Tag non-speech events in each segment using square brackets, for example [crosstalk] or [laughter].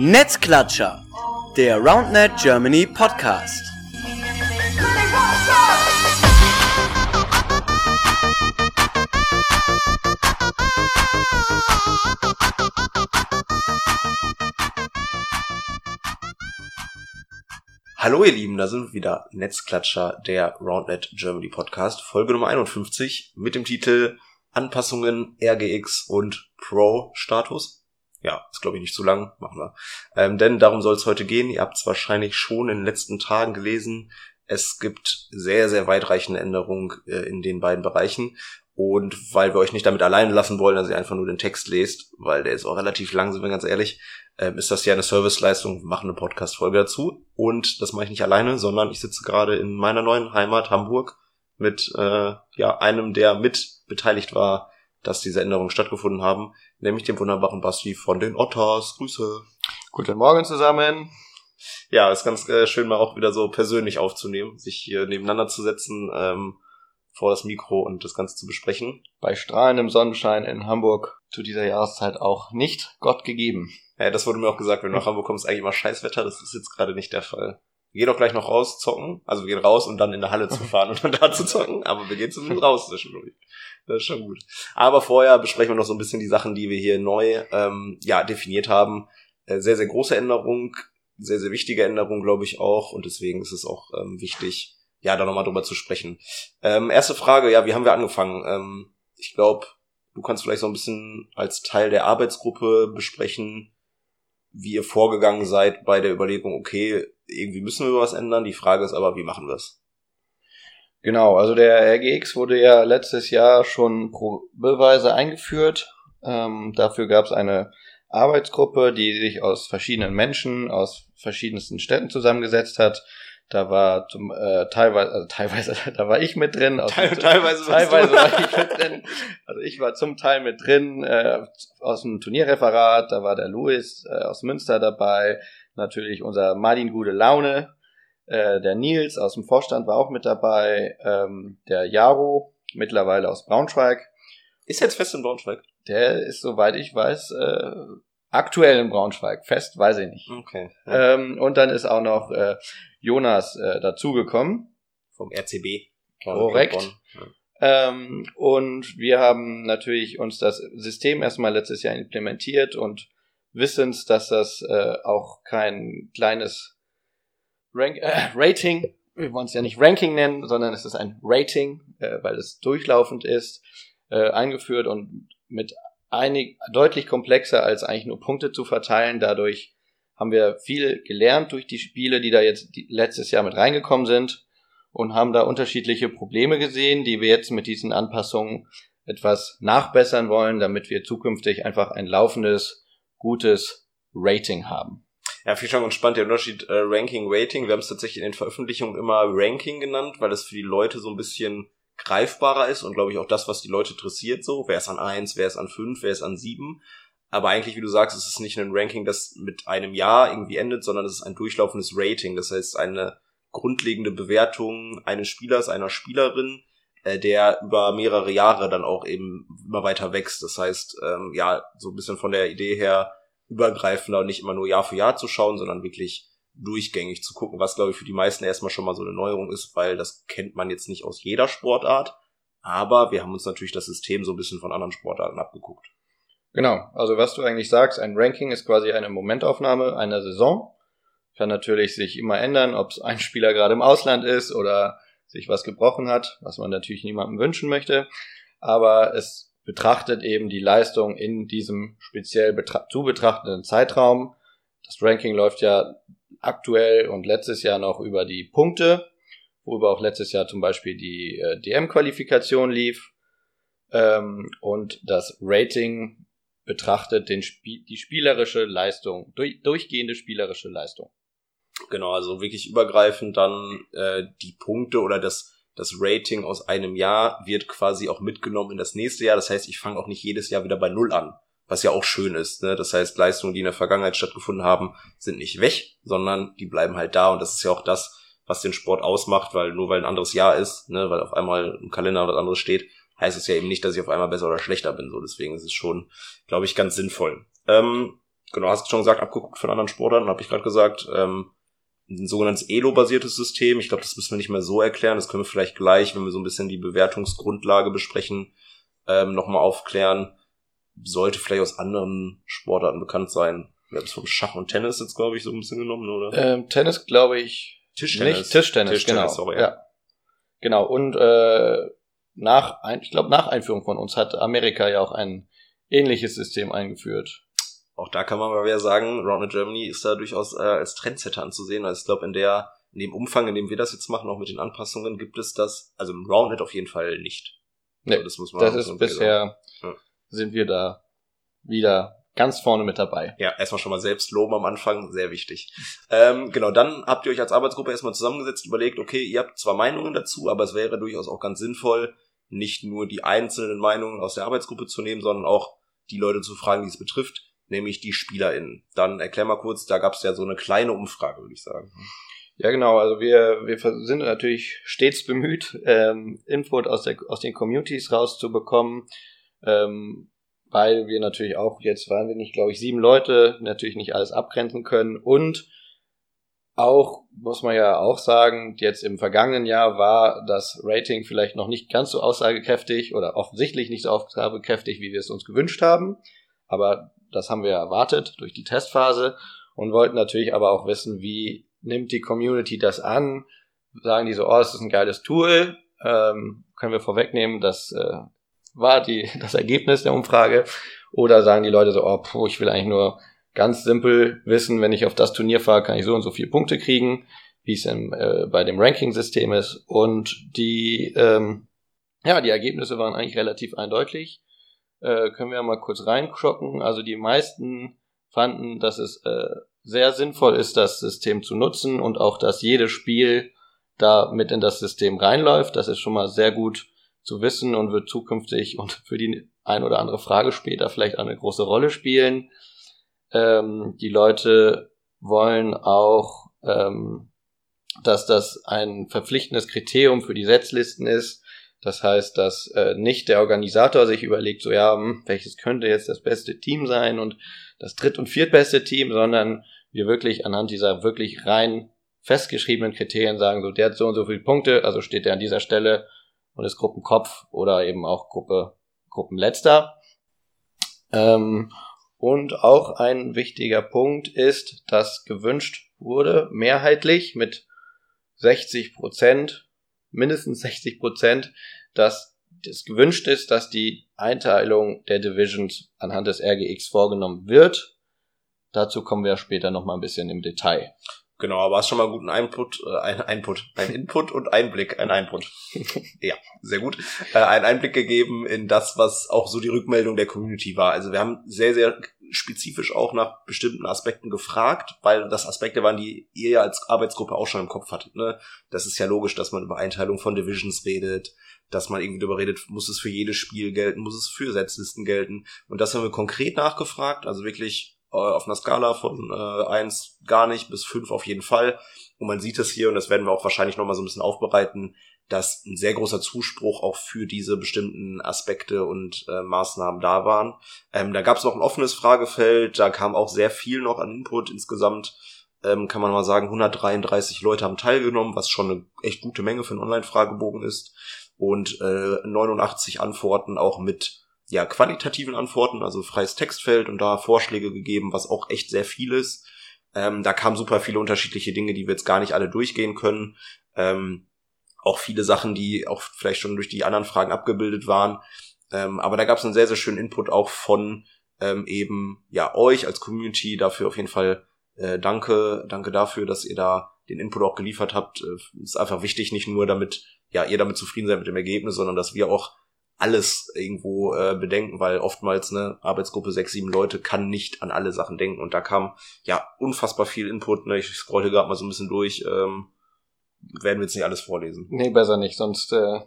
Netzklatscher, der RoundNet Germany Podcast. Hallo ihr Lieben, da sind wir wieder. Netzklatscher, der RoundNet Germany Podcast, Folge Nummer 51 mit dem Titel Anpassungen RGX und Pro Status. Ja, ist glaube ich nicht zu lang, machen wir. Ähm, denn darum soll es heute gehen. Ihr habt es wahrscheinlich schon in den letzten Tagen gelesen. Es gibt sehr, sehr weitreichende Änderungen äh, in den beiden Bereichen. Und weil wir euch nicht damit alleine lassen wollen, dass ihr einfach nur den Text lest, weil der ist auch relativ lang, sind wir ganz ehrlich, ähm, ist das ja eine Serviceleistung. Wir machen eine Podcast-Folge dazu. Und das mache ich nicht alleine, sondern ich sitze gerade in meiner neuen Heimat Hamburg mit äh, ja einem, der mit beteiligt war, dass diese Änderungen stattgefunden haben, nämlich dem wunderbaren Basti von den Otters. Grüße. Guten Morgen zusammen. Ja, ist ganz äh, schön mal auch wieder so persönlich aufzunehmen, sich hier nebeneinander zu setzen, ähm, vor das Mikro und das Ganze zu besprechen. Bei strahlendem Sonnenschein in Hamburg zu dieser Jahreszeit auch nicht Gott gegeben. Ja, das wurde mir auch gesagt, wenn du nach Hamburg kommst, eigentlich immer Scheißwetter. Das ist jetzt gerade nicht der Fall. Wir gehen auch gleich noch raus zocken. Also wir gehen raus, um dann in der Halle zu [laughs] fahren und dann da zu zocken. Aber wir gehen zumindest raus zwischendurch. Das ist schon gut. Aber vorher besprechen wir noch so ein bisschen die Sachen, die wir hier neu ähm, ja, definiert haben. Äh, sehr, sehr große Änderung, sehr, sehr wichtige Änderung, glaube ich auch. Und deswegen ist es auch ähm, wichtig, ja, da nochmal drüber zu sprechen. Ähm, erste Frage, ja, wie haben wir angefangen? Ähm, ich glaube, du kannst vielleicht so ein bisschen als Teil der Arbeitsgruppe besprechen, wie ihr vorgegangen seid bei der Überlegung, okay, irgendwie müssen wir was ändern. Die Frage ist aber, wie machen wir es? Genau, also der RGX wurde ja letztes Jahr schon probeweise eingeführt. Ähm, dafür gab es eine Arbeitsgruppe, die sich aus verschiedenen Menschen aus verschiedensten Städten zusammengesetzt hat. Da war zum, äh, teilweise, also teilweise, [laughs] da war ich mit drin. Aus Teil, teilweise, teilweise war ich mit drin. Also ich war zum Teil mit drin äh, aus dem Turnierreferat. Da war der Louis äh, aus Münster dabei. Natürlich unser Martin Gute Laune. Äh, der Nils aus dem Vorstand war auch mit dabei. Ähm, der Jaro, mittlerweile aus Braunschweig. Ist jetzt fest in Braunschweig? Der ist, soweit ich weiß, äh, aktuell in Braunschweig. Fest weiß ich nicht. Okay. Ja. Ähm, und dann ist auch noch äh, Jonas äh, dazugekommen. Vom RCB. Korrekt. Ähm, und wir haben natürlich uns das System erstmal letztes Jahr implementiert und wissens, dass das äh, auch kein kleines Rank äh, Rating, wir wollen es ja nicht Ranking nennen, sondern es ist ein Rating, äh, weil es durchlaufend ist, äh, eingeführt und mit einig, deutlich komplexer als eigentlich nur Punkte zu verteilen. Dadurch haben wir viel gelernt durch die Spiele, die da jetzt letztes Jahr mit reingekommen sind und haben da unterschiedliche Probleme gesehen, die wir jetzt mit diesen Anpassungen etwas nachbessern wollen, damit wir zukünftig einfach ein laufendes, gutes Rating haben. Ja, viel schon spannend, der Unterschied äh, Ranking, Rating. Wir haben es tatsächlich in den Veröffentlichungen immer Ranking genannt, weil das für die Leute so ein bisschen greifbarer ist und glaube ich auch das, was die Leute interessiert so. Wer ist an eins, wer ist an fünf, wer ist an sieben. Aber eigentlich, wie du sagst, ist es nicht ein Ranking, das mit einem Jahr irgendwie endet, sondern es ist ein durchlaufendes Rating. Das heißt, eine grundlegende Bewertung eines Spielers, einer Spielerin, äh, der über mehrere Jahre dann auch eben immer weiter wächst. Das heißt, ähm, ja, so ein bisschen von der Idee her übergreifender und nicht immer nur Jahr für Jahr zu schauen, sondern wirklich durchgängig zu gucken, was glaube ich für die meisten erstmal schon mal so eine Neuerung ist, weil das kennt man jetzt nicht aus jeder Sportart. Aber wir haben uns natürlich das System so ein bisschen von anderen Sportarten abgeguckt. Genau, also was du eigentlich sagst, ein Ranking ist quasi eine Momentaufnahme einer Saison. Kann natürlich sich immer ändern, ob es ein Spieler gerade im Ausland ist oder sich was gebrochen hat, was man natürlich niemandem wünschen möchte. Aber es betrachtet eben die Leistung in diesem speziell betra zu betrachtenden Zeitraum. Das Ranking läuft ja aktuell und letztes Jahr noch über die Punkte, worüber auch letztes Jahr zum Beispiel die äh, DM-Qualifikation lief. Ähm, und das Rating betrachtet den Spie die spielerische Leistung, durch, durchgehende spielerische Leistung. Genau, also wirklich übergreifend dann äh, die Punkte oder das, das Rating aus einem Jahr wird quasi auch mitgenommen in das nächste Jahr. Das heißt, ich fange auch nicht jedes Jahr wieder bei Null an, was ja auch schön ist. Ne? Das heißt, Leistungen, die in der Vergangenheit stattgefunden haben, sind nicht weg, sondern die bleiben halt da. Und das ist ja auch das, was den Sport ausmacht, weil nur weil ein anderes Jahr ist, ne, weil auf einmal im Kalender was anderes steht, heißt es ja eben nicht, dass ich auf einmal besser oder schlechter bin. So, deswegen ist es schon, glaube ich, ganz sinnvoll. Ähm, genau, hast du schon gesagt, abgeguckt von anderen Sportlern, habe ich gerade gesagt, ähm, ein sogenanntes Elo-basiertes System. Ich glaube, das müssen wir nicht mehr so erklären. Das können wir vielleicht gleich, wenn wir so ein bisschen die Bewertungsgrundlage besprechen, ähm, nochmal aufklären. Sollte vielleicht aus anderen Sportarten bekannt sein. Wir haben es vom Schach und Tennis jetzt, glaube ich, so ein bisschen genommen, oder? Ähm, Tennis, glaube ich. Tischtennis. Nicht Tischtennis, Tischtennis, genau. sorry, ja. Genau. Und äh, nach, ein, ich glaube, nach Einführung von uns hat Amerika ja auch ein ähnliches System eingeführt. Auch da kann man mal wieder sagen, Roundnet Germany ist da durchaus äh, als Trendsetter anzusehen. Also ich glaube, in der, in dem Umfang, in dem wir das jetzt machen, auch mit den Anpassungen, gibt es das, also im Roundnet auf jeden Fall nicht. Nee, Also das muss man das ist bisher, Ja. Sind wir da wieder ganz vorne mit dabei. Ja, erstmal schon mal selbst loben am Anfang, sehr wichtig. Ähm, genau, dann habt ihr euch als Arbeitsgruppe erstmal zusammengesetzt, überlegt, okay, ihr habt zwar Meinungen dazu, aber es wäre durchaus auch ganz sinnvoll, nicht nur die einzelnen Meinungen aus der Arbeitsgruppe zu nehmen, sondern auch die Leute zu fragen, die es betrifft, nämlich die SpielerInnen. Dann erklär mal kurz, da gab es ja so eine kleine Umfrage, würde ich sagen. Ja, genau. Also wir, wir sind natürlich stets bemüht, ähm, Input aus, der, aus den Communities rauszubekommen, ähm, weil wir natürlich auch, jetzt waren wir nicht, glaube ich, sieben Leute, natürlich nicht alles abgrenzen können und auch, muss man ja auch sagen, jetzt im vergangenen Jahr war das Rating vielleicht noch nicht ganz so aussagekräftig oder offensichtlich nicht so aussagekräftig, wie wir es uns gewünscht haben. Aber das haben wir erwartet durch die Testphase und wollten natürlich aber auch wissen, wie nimmt die Community das an? Sagen die so, oh, das ist ein geiles Tool, ähm, können wir vorwegnehmen, das äh, war die, [laughs] das Ergebnis der Umfrage. Oder sagen die Leute so, oh, puh, ich will eigentlich nur ganz simpel wissen, wenn ich auf das Turnier fahre, kann ich so und so viele Punkte kriegen, wie es im, äh, bei dem Ranking-System ist. Und die, ähm, ja, die Ergebnisse waren eigentlich relativ eindeutig. Äh, können wir mal kurz reinkrocken. Also die meisten fanden, dass es äh, sehr sinnvoll ist, das System zu nutzen und auch, dass jedes Spiel da mit in das System reinläuft. Das ist schon mal sehr gut zu wissen und wird zukünftig und für die ein oder andere Frage später vielleicht eine große Rolle spielen. Ähm, die Leute wollen auch, ähm, dass das ein verpflichtendes Kriterium für die Setzlisten ist. Das heißt, dass äh, nicht der Organisator sich überlegt, so ja, hm, welches könnte jetzt das beste Team sein und das dritt- und viertbeste Team, sondern wir wirklich anhand dieser wirklich rein festgeschriebenen Kriterien sagen, so der hat so und so viele Punkte, also steht der an dieser Stelle und ist Gruppenkopf oder eben auch Gruppe, Gruppenletzter. Ähm, und auch ein wichtiger Punkt ist, dass gewünscht wurde, mehrheitlich mit 60 Prozent, mindestens 60 Prozent, dass es gewünscht ist, dass die Einteilung der Divisions anhand des RGX vorgenommen wird. Dazu kommen wir später nochmal ein bisschen im Detail. Genau, aber hast schon mal einen guten Input, äh, ein Input, ein Input und Einblick, ein Input. [laughs] ja, sehr gut. Äh, einen Einblick gegeben in das, was auch so die Rückmeldung der Community war. Also wir haben sehr, sehr spezifisch auch nach bestimmten Aspekten gefragt, weil das Aspekte waren, die ihr ja als Arbeitsgruppe auch schon im Kopf hattet. Ne? Das ist ja logisch, dass man über Einteilung von Divisions redet, dass man irgendwie darüber redet, muss es für jedes Spiel gelten, muss es für Setzlisten gelten. Und das haben wir konkret nachgefragt, also wirklich auf einer Skala von äh, 1 gar nicht bis 5 auf jeden Fall. Und man sieht es hier, und das werden wir auch wahrscheinlich nochmal so ein bisschen aufbereiten, dass ein sehr großer Zuspruch auch für diese bestimmten Aspekte und äh, Maßnahmen da waren. Ähm, da gab es noch ein offenes Fragefeld, da kam auch sehr viel noch an Input. Insgesamt ähm, kann man mal sagen, 133 Leute haben teilgenommen, was schon eine echt gute Menge für einen Online-Fragebogen ist. Und äh, 89 Antworten auch mit ja, qualitativen Antworten, also freies Textfeld und da Vorschläge gegeben, was auch echt sehr viel ist. Ähm, da kamen super viele unterschiedliche Dinge, die wir jetzt gar nicht alle durchgehen können. Ähm, auch viele Sachen, die auch vielleicht schon durch die anderen Fragen abgebildet waren. Ähm, aber da gab es einen sehr, sehr schönen Input auch von ähm, eben ja euch als Community. Dafür auf jeden Fall äh, danke, danke dafür, dass ihr da den Input auch geliefert habt. Äh, ist einfach wichtig, nicht nur damit ja ihr damit zufrieden seid mit dem Ergebnis, sondern dass wir auch alles irgendwo äh, bedenken, weil oftmals eine Arbeitsgruppe sechs, sieben Leute kann nicht an alle Sachen denken und da kam ja unfassbar viel Input. Ne? Ich scrolle gerade mal so ein bisschen durch. Ähm, werden wir jetzt nicht alles vorlesen. Nee, besser nicht, sonst, äh,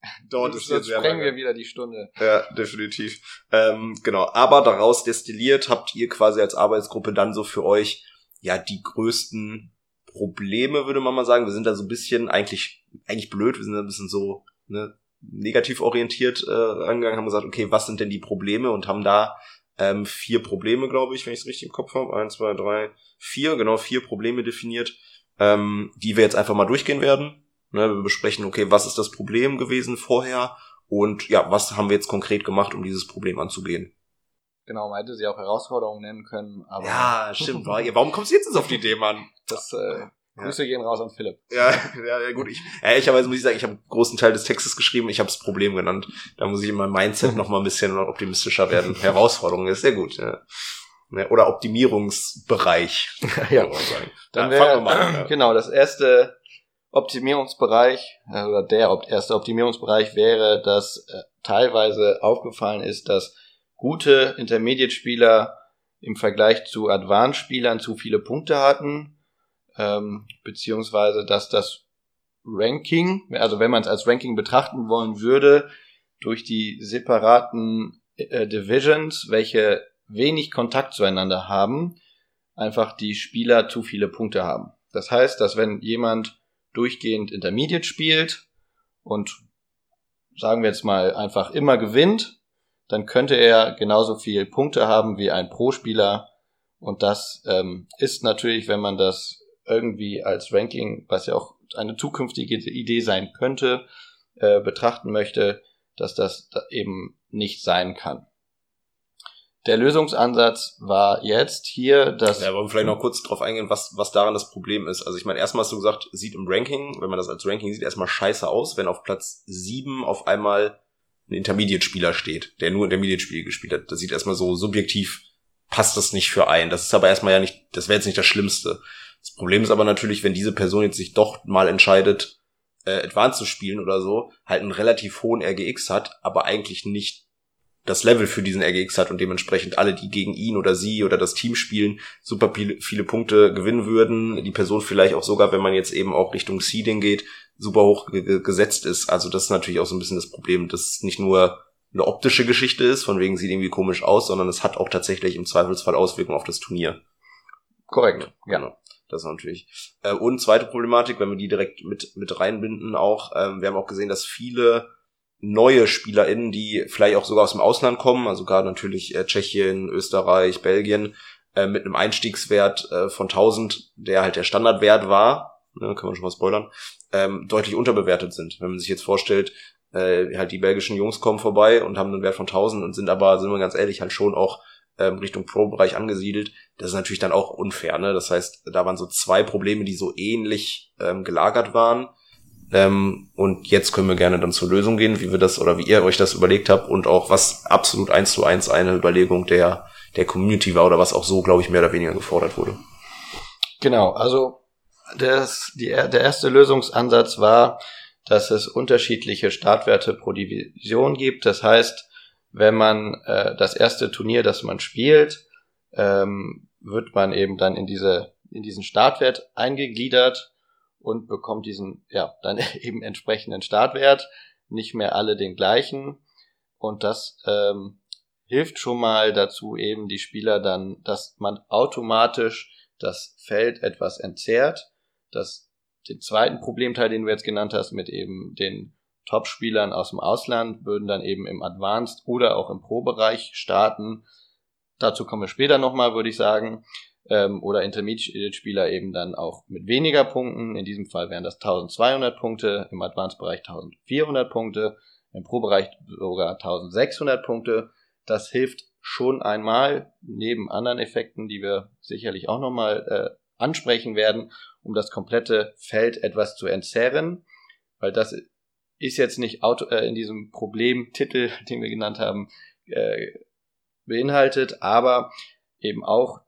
[laughs] Dort sonst sprengen wir wieder die Stunde. Ja, definitiv. Ähm, genau, aber daraus destilliert habt ihr quasi als Arbeitsgruppe dann so für euch ja die größten Probleme, würde man mal sagen. Wir sind da so ein bisschen eigentlich eigentlich blöd, wir sind da ein bisschen so ne, negativ orientiert äh, angegangen, haben gesagt, okay, was sind denn die Probleme und haben da ähm, vier Probleme, glaube ich, wenn ich es richtig im Kopf habe. Eins, zwei, drei, vier, genau, vier Probleme definiert, ähm, die wir jetzt einfach mal durchgehen werden. Ne, wir besprechen, okay, was ist das Problem gewesen vorher und ja, was haben wir jetzt konkret gemacht, um dieses Problem anzugehen. Genau, man hätte sie auch Herausforderungen nennen können, aber. Ja, stimmt. Warum kommst du jetzt auf die Idee, Mann? Das, äh, Grüße gehen raus an Philipp. Ja, [laughs] ja, ja gut. Ich, ja, ich habe, also muss ich sagen, ich habe einen großen Teil des Textes geschrieben. Ich habe das Problem genannt. Da muss ich in meinem Mindset [laughs] noch mal ein bisschen optimistischer werden. Herausforderung ist sehr gut. Ja. Oder Optimierungsbereich. [laughs] ja, dann ja, fangen wir mal an. Ja. [clears throat] Genau, das erste Optimierungsbereich äh, oder der erste Optimierungsbereich wäre, dass äh, teilweise aufgefallen ist, dass gute Intermediate-Spieler im Vergleich zu Advanced-Spielern zu viele Punkte hatten ähm, beziehungsweise dass das Ranking, also wenn man es als Ranking betrachten wollen würde, durch die separaten äh, Divisions, welche wenig Kontakt zueinander haben, einfach die Spieler zu viele Punkte haben. Das heißt, dass wenn jemand durchgehend Intermediate spielt und sagen wir jetzt mal einfach immer gewinnt, dann könnte er genauso viel Punkte haben wie ein Pro-Spieler. Und das ähm, ist natürlich, wenn man das irgendwie als Ranking, was ja auch eine zukünftige Idee sein könnte, äh, betrachten möchte, dass das eben nicht sein kann. Der Lösungsansatz war jetzt hier, dass. Ja, wollen wir vielleicht noch kurz drauf eingehen, was, was daran das Problem ist. Also ich meine, erstmal hast du gesagt, sieht im Ranking, wenn man das als Ranking sieht, erstmal scheiße aus, wenn auf Platz sieben auf einmal ein Intermediate-Spieler steht, der nur Intermediate-Spiele gespielt hat. Das sieht erstmal so subjektiv, passt das nicht für einen. Das ist aber erstmal ja nicht, das wäre jetzt nicht das Schlimmste. Das Problem ist aber natürlich, wenn diese Person jetzt sich doch mal entscheidet, äh, Advanced zu spielen oder so, halt einen relativ hohen RGX hat, aber eigentlich nicht das Level für diesen RGX hat und dementsprechend alle, die gegen ihn oder sie oder das Team spielen, super viele, Punkte gewinnen würden. Die Person vielleicht auch sogar, wenn man jetzt eben auch Richtung Seeding geht, super hoch gesetzt ist. Also das ist natürlich auch so ein bisschen das Problem, dass es nicht nur eine optische Geschichte ist, von wegen sieht irgendwie komisch aus, sondern es hat auch tatsächlich im Zweifelsfall Auswirkungen auf das Turnier. Korrekt, ja. Genau. Das natürlich. Äh, und zweite Problematik, wenn wir die direkt mit, mit reinbinden auch, ähm, wir haben auch gesehen, dass viele neue SpielerInnen, die vielleicht auch sogar aus dem Ausland kommen, also gerade natürlich äh, Tschechien, Österreich, Belgien, äh, mit einem Einstiegswert äh, von 1000, der halt der Standardwert war, ne, kann man schon mal spoilern, ähm, deutlich unterbewertet sind. Wenn man sich jetzt vorstellt, äh, halt die belgischen Jungs kommen vorbei und haben einen Wert von 1000 und sind aber, sind wir ganz ehrlich, halt schon auch ähm, Richtung Pro-Bereich angesiedelt. Das ist natürlich dann auch unfair. Ne? Das heißt, da waren so zwei Probleme, die so ähnlich ähm, gelagert waren. Ähm, und jetzt können wir gerne dann zur Lösung gehen, wie wir das oder wie ihr euch das überlegt habt und auch was absolut eins zu eins eine Überlegung der, der Community war oder was auch so, glaube ich, mehr oder weniger gefordert wurde. Genau, also das, die, der erste Lösungsansatz war, dass es unterschiedliche Startwerte pro Division gibt. Das heißt, wenn man äh, das erste Turnier, das man spielt, ähm, wird man eben dann in diese in diesen Startwert eingegliedert und bekommt diesen ja dann [laughs] eben entsprechenden Startwert, nicht mehr alle den gleichen. Und das ähm, hilft schon mal dazu eben die Spieler dann, dass man automatisch das Feld etwas entzerrt, dass den zweiten Problemteil, den du jetzt genannt hast, mit eben den Top-Spielern aus dem Ausland würden dann eben im Advanced oder auch im Pro-Bereich starten. Dazu kommen wir später nochmal, würde ich sagen. Ähm, oder Intermediate-Spieler eben dann auch mit weniger Punkten. In diesem Fall wären das 1200 Punkte, im Advanced-Bereich 1400 Punkte, im Pro-Bereich sogar 1600 Punkte. Das hilft schon einmal, neben anderen Effekten, die wir sicherlich auch nochmal äh, ansprechen werden, um das komplette Feld etwas zu entzerren, weil das ist jetzt nicht auto, äh, in diesem Problemtitel, [laughs] den wir genannt haben, äh, beinhaltet, aber eben auch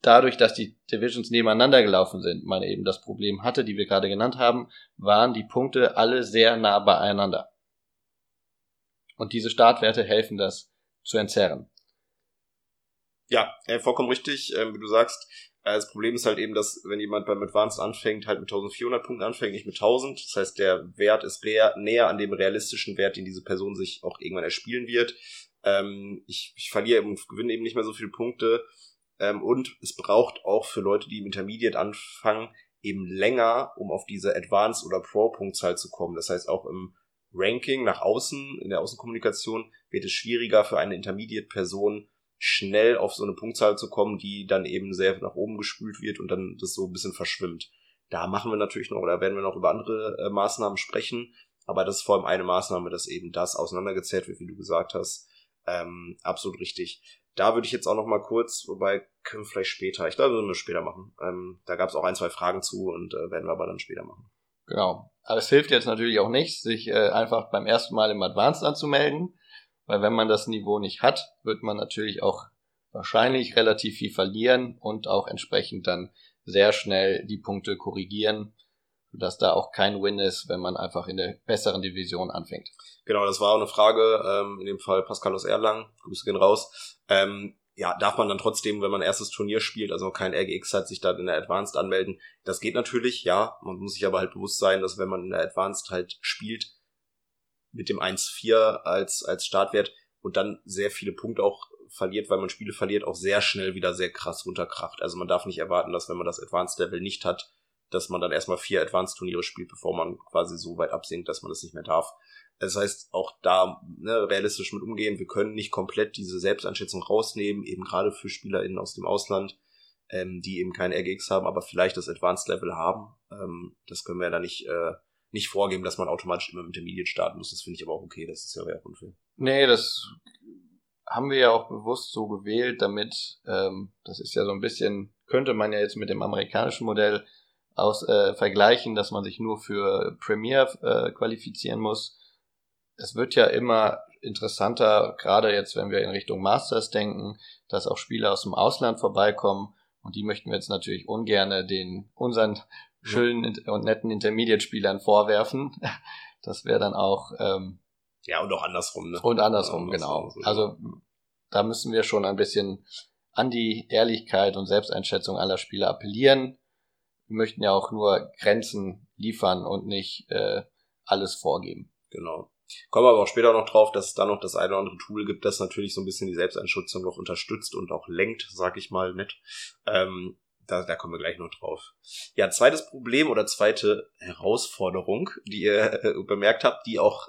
dadurch, dass die Divisions nebeneinander gelaufen sind, man eben das Problem hatte, die wir gerade genannt haben, waren die Punkte alle sehr nah beieinander. Und diese Startwerte helfen das zu entzerren. Ja, äh, vollkommen richtig, äh, wie du sagst. Äh, das Problem ist halt eben, dass wenn jemand beim Advanced anfängt, halt mit 1400 Punkten anfängt, nicht mit 1000. Das heißt, der Wert ist näher an dem realistischen Wert, den diese Person sich auch irgendwann erspielen wird. Ähm, ich, ich verliere und gewinne eben nicht mehr so viele Punkte. Ähm, und es braucht auch für Leute, die im Intermediate anfangen, eben länger, um auf diese Advanced- oder Pro-Punktzahl zu kommen. Das heißt, auch im Ranking nach außen, in der Außenkommunikation, wird es schwieriger für eine Intermediate-Person schnell auf so eine Punktzahl zu kommen, die dann eben sehr nach oben gespült wird und dann das so ein bisschen verschwimmt. Da machen wir natürlich noch, oder werden wir noch über andere äh, Maßnahmen sprechen, aber das ist vor allem eine Maßnahme, dass eben das auseinandergezählt wird, wie du gesagt hast. Ähm, absolut richtig. Da würde ich jetzt auch noch mal kurz, wobei können wir vielleicht später, ich glaube, wir müssen später machen. Ähm, da gab es auch ein, zwei Fragen zu und äh, werden wir aber dann später machen. Genau. Aber es hilft jetzt natürlich auch nicht, sich äh, einfach beim ersten Mal im Advanced anzumelden, weil wenn man das Niveau nicht hat, wird man natürlich auch wahrscheinlich relativ viel verlieren und auch entsprechend dann sehr schnell die Punkte korrigieren, sodass da auch kein Win ist, wenn man einfach in der besseren Division anfängt. Genau, das war auch eine Frage, ähm, in dem Fall Pascal aus Erlangen, Grüße gehen raus. Ähm, ja, darf man dann trotzdem, wenn man erstes Turnier spielt, also kein RGX hat, sich dann in der Advanced anmelden? Das geht natürlich, ja. Man muss sich aber halt bewusst sein, dass wenn man in der Advanced halt spielt, mit dem 1-4 als, als Startwert und dann sehr viele Punkte auch verliert, weil man Spiele verliert, auch sehr schnell wieder sehr krass runterkracht. Also man darf nicht erwarten, dass wenn man das Advanced Level nicht hat, dass man dann erstmal vier Advanced Turniere spielt, bevor man quasi so weit absinkt, dass man das nicht mehr darf. Das heißt, auch da ne, realistisch mit umgehen. Wir können nicht komplett diese Selbsteinschätzung rausnehmen, eben gerade für SpielerInnen aus dem Ausland, ähm, die eben kein RGX haben, aber vielleicht das Advanced Level haben. Ähm, das können wir ja da nicht, äh, nicht vorgeben, dass man automatisch immer mit Intermediate starten muss. Das finde ich aber auch okay. Das ist ja auch unfair. Nee, das haben wir ja auch bewusst so gewählt, damit, ähm, das ist ja so ein bisschen, könnte man ja jetzt mit dem amerikanischen Modell aus äh, vergleichen, dass man sich nur für Premier äh, qualifizieren muss. Es wird ja immer interessanter, gerade jetzt, wenn wir in Richtung Masters denken, dass auch Spieler aus dem Ausland vorbeikommen und die möchten wir jetzt natürlich ungerne den unseren schönen und netten Intermediate-Spielern vorwerfen. [laughs] Das wäre dann auch ähm, ja und auch andersrum. Ne? Und andersrum, ja, genau. So. Also da müssen wir schon ein bisschen an die Ehrlichkeit und Selbsteinschätzung aller Spieler appellieren wir möchten ja auch nur Grenzen liefern und nicht äh, alles vorgeben. Genau. Kommen wir aber auch später noch drauf, dass es da noch das eine oder andere Tool gibt, das natürlich so ein bisschen die Selbsteinschätzung noch unterstützt und auch lenkt, sag ich mal nett. Ähm, da, da kommen wir gleich noch drauf. Ja, zweites Problem oder zweite Herausforderung, die ihr äh, bemerkt habt, die auch,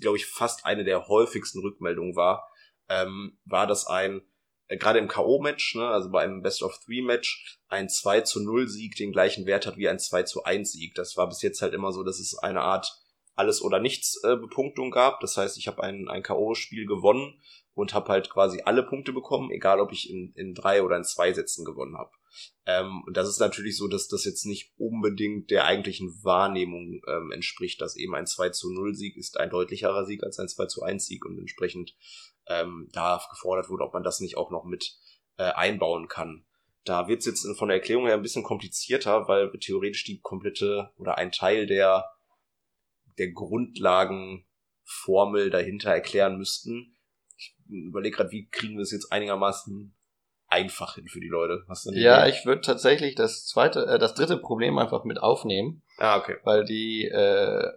glaube ich, fast eine der häufigsten Rückmeldungen war, ähm, war, dass ein äh, gerade im K.O.-Match, ne, also bei einem Best-of-Three-Match, ein 2 zu 0 Sieg den gleichen Wert hat wie ein 2 zu 1 Sieg. Das war bis jetzt halt immer so, dass es eine Art alles oder nichts äh, Bepunktung gab. Das heißt, ich habe ein, ein K.O.-Spiel gewonnen und habe halt quasi alle Punkte bekommen, egal ob ich in, in drei oder in zwei Sätzen gewonnen habe. Ähm, und das ist natürlich so, dass das jetzt nicht unbedingt der eigentlichen Wahrnehmung ähm, entspricht, dass eben ein 2 zu 0 Sieg ist ein deutlicherer Sieg als ein 2 zu 1 Sieg und entsprechend ähm, da gefordert wurde, ob man das nicht auch noch mit äh, einbauen kann. Da wird es jetzt von der Erklärung her ein bisschen komplizierter, weil theoretisch die komplette oder ein Teil der, der Grundlagenformel dahinter erklären müssten. Ich überlege gerade, wie kriegen wir es jetzt einigermaßen einfach hin für die Leute. Du ja, Idee? ich würde tatsächlich das zweite, äh, das dritte Problem einfach mit aufnehmen. Ah, okay. Weil die äh,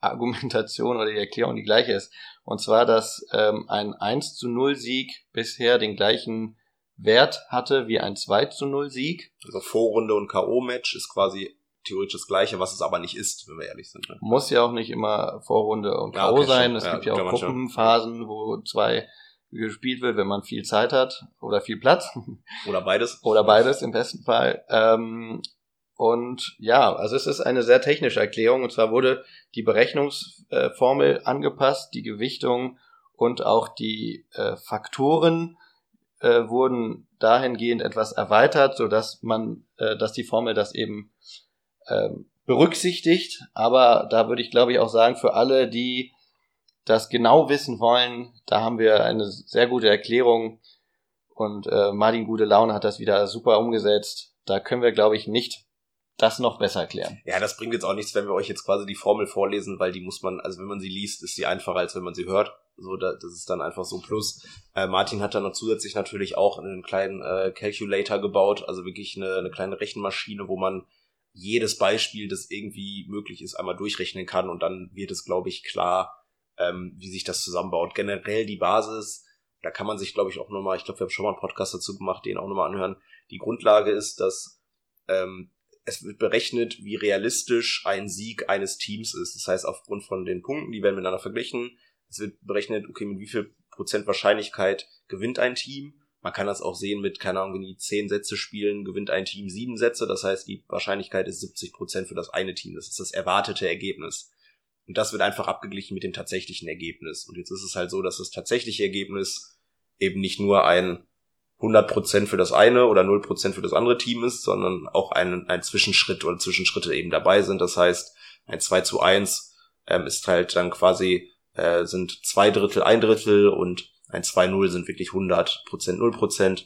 Argumentation oder die Erklärung die gleiche ist. Und zwar, dass ähm, ein 1 zu 0 Sieg bisher den gleichen Wert hatte wie ein 2 zu 0 Sieg. Also Vorrunde und K.O.-Match ist quasi theoretisch das gleiche, was es aber nicht ist, wenn wir ehrlich sind. Ne? Muss ja auch nicht immer Vorrunde und K.O. Ja, okay, sein. Es ja, gibt ja auch Gruppenphasen, wo zwei gespielt wird, wenn man viel Zeit hat oder viel Platz. [laughs] Oder beides. Oder beides im besten Fall. Ähm, und ja, also es ist eine sehr technische Erklärung. Und zwar wurde die Berechnungsformel angepasst, die Gewichtung und auch die äh, Faktoren äh, wurden dahingehend etwas erweitert, so dass man, äh, dass die Formel das eben äh, berücksichtigt. Aber da würde ich glaube ich auch sagen, für alle, die das genau wissen wollen, da haben wir eine sehr gute Erklärung und äh, Martin Gute Laune hat das wieder super umgesetzt. Da können wir, glaube ich, nicht das noch besser erklären. Ja, das bringt jetzt auch nichts, wenn wir euch jetzt quasi die Formel vorlesen, weil die muss man, also wenn man sie liest, ist sie einfacher, als wenn man sie hört. So, das ist dann einfach so Plus. Äh, Martin hat dann noch zusätzlich natürlich auch einen kleinen äh, Calculator gebaut, also wirklich eine, eine kleine Rechenmaschine, wo man jedes Beispiel, das irgendwie möglich ist, einmal durchrechnen kann und dann wird es, glaube ich, klar, ähm, wie sich das zusammenbaut. Generell die Basis, da kann man sich, glaube ich, auch nochmal, ich glaube, wir haben schon mal einen Podcast dazu gemacht, den auch nochmal anhören. Die Grundlage ist, dass ähm, es wird berechnet, wie realistisch ein Sieg eines Teams ist. Das heißt, aufgrund von den Punkten, die werden miteinander verglichen. Es wird berechnet, okay, mit wie viel Prozent Wahrscheinlichkeit gewinnt ein Team. Man kann das auch sehen mit, keine Ahnung, wenn die zehn Sätze spielen, gewinnt ein Team sieben Sätze. Das heißt, die Wahrscheinlichkeit ist 70 Prozent für das eine Team. Das ist das erwartete Ergebnis. Und das wird einfach abgeglichen mit dem tatsächlichen Ergebnis. Und jetzt ist es halt so, dass das tatsächliche Ergebnis eben nicht nur ein 100% für das eine oder 0% für das andere Team ist, sondern auch ein, ein Zwischenschritt oder Zwischenschritte eben dabei sind. Das heißt, ein 2 zu 1 ähm, ist halt dann quasi, äh, sind zwei Drittel, ein Drittel und ein 2-0 sind wirklich 100%, 0%.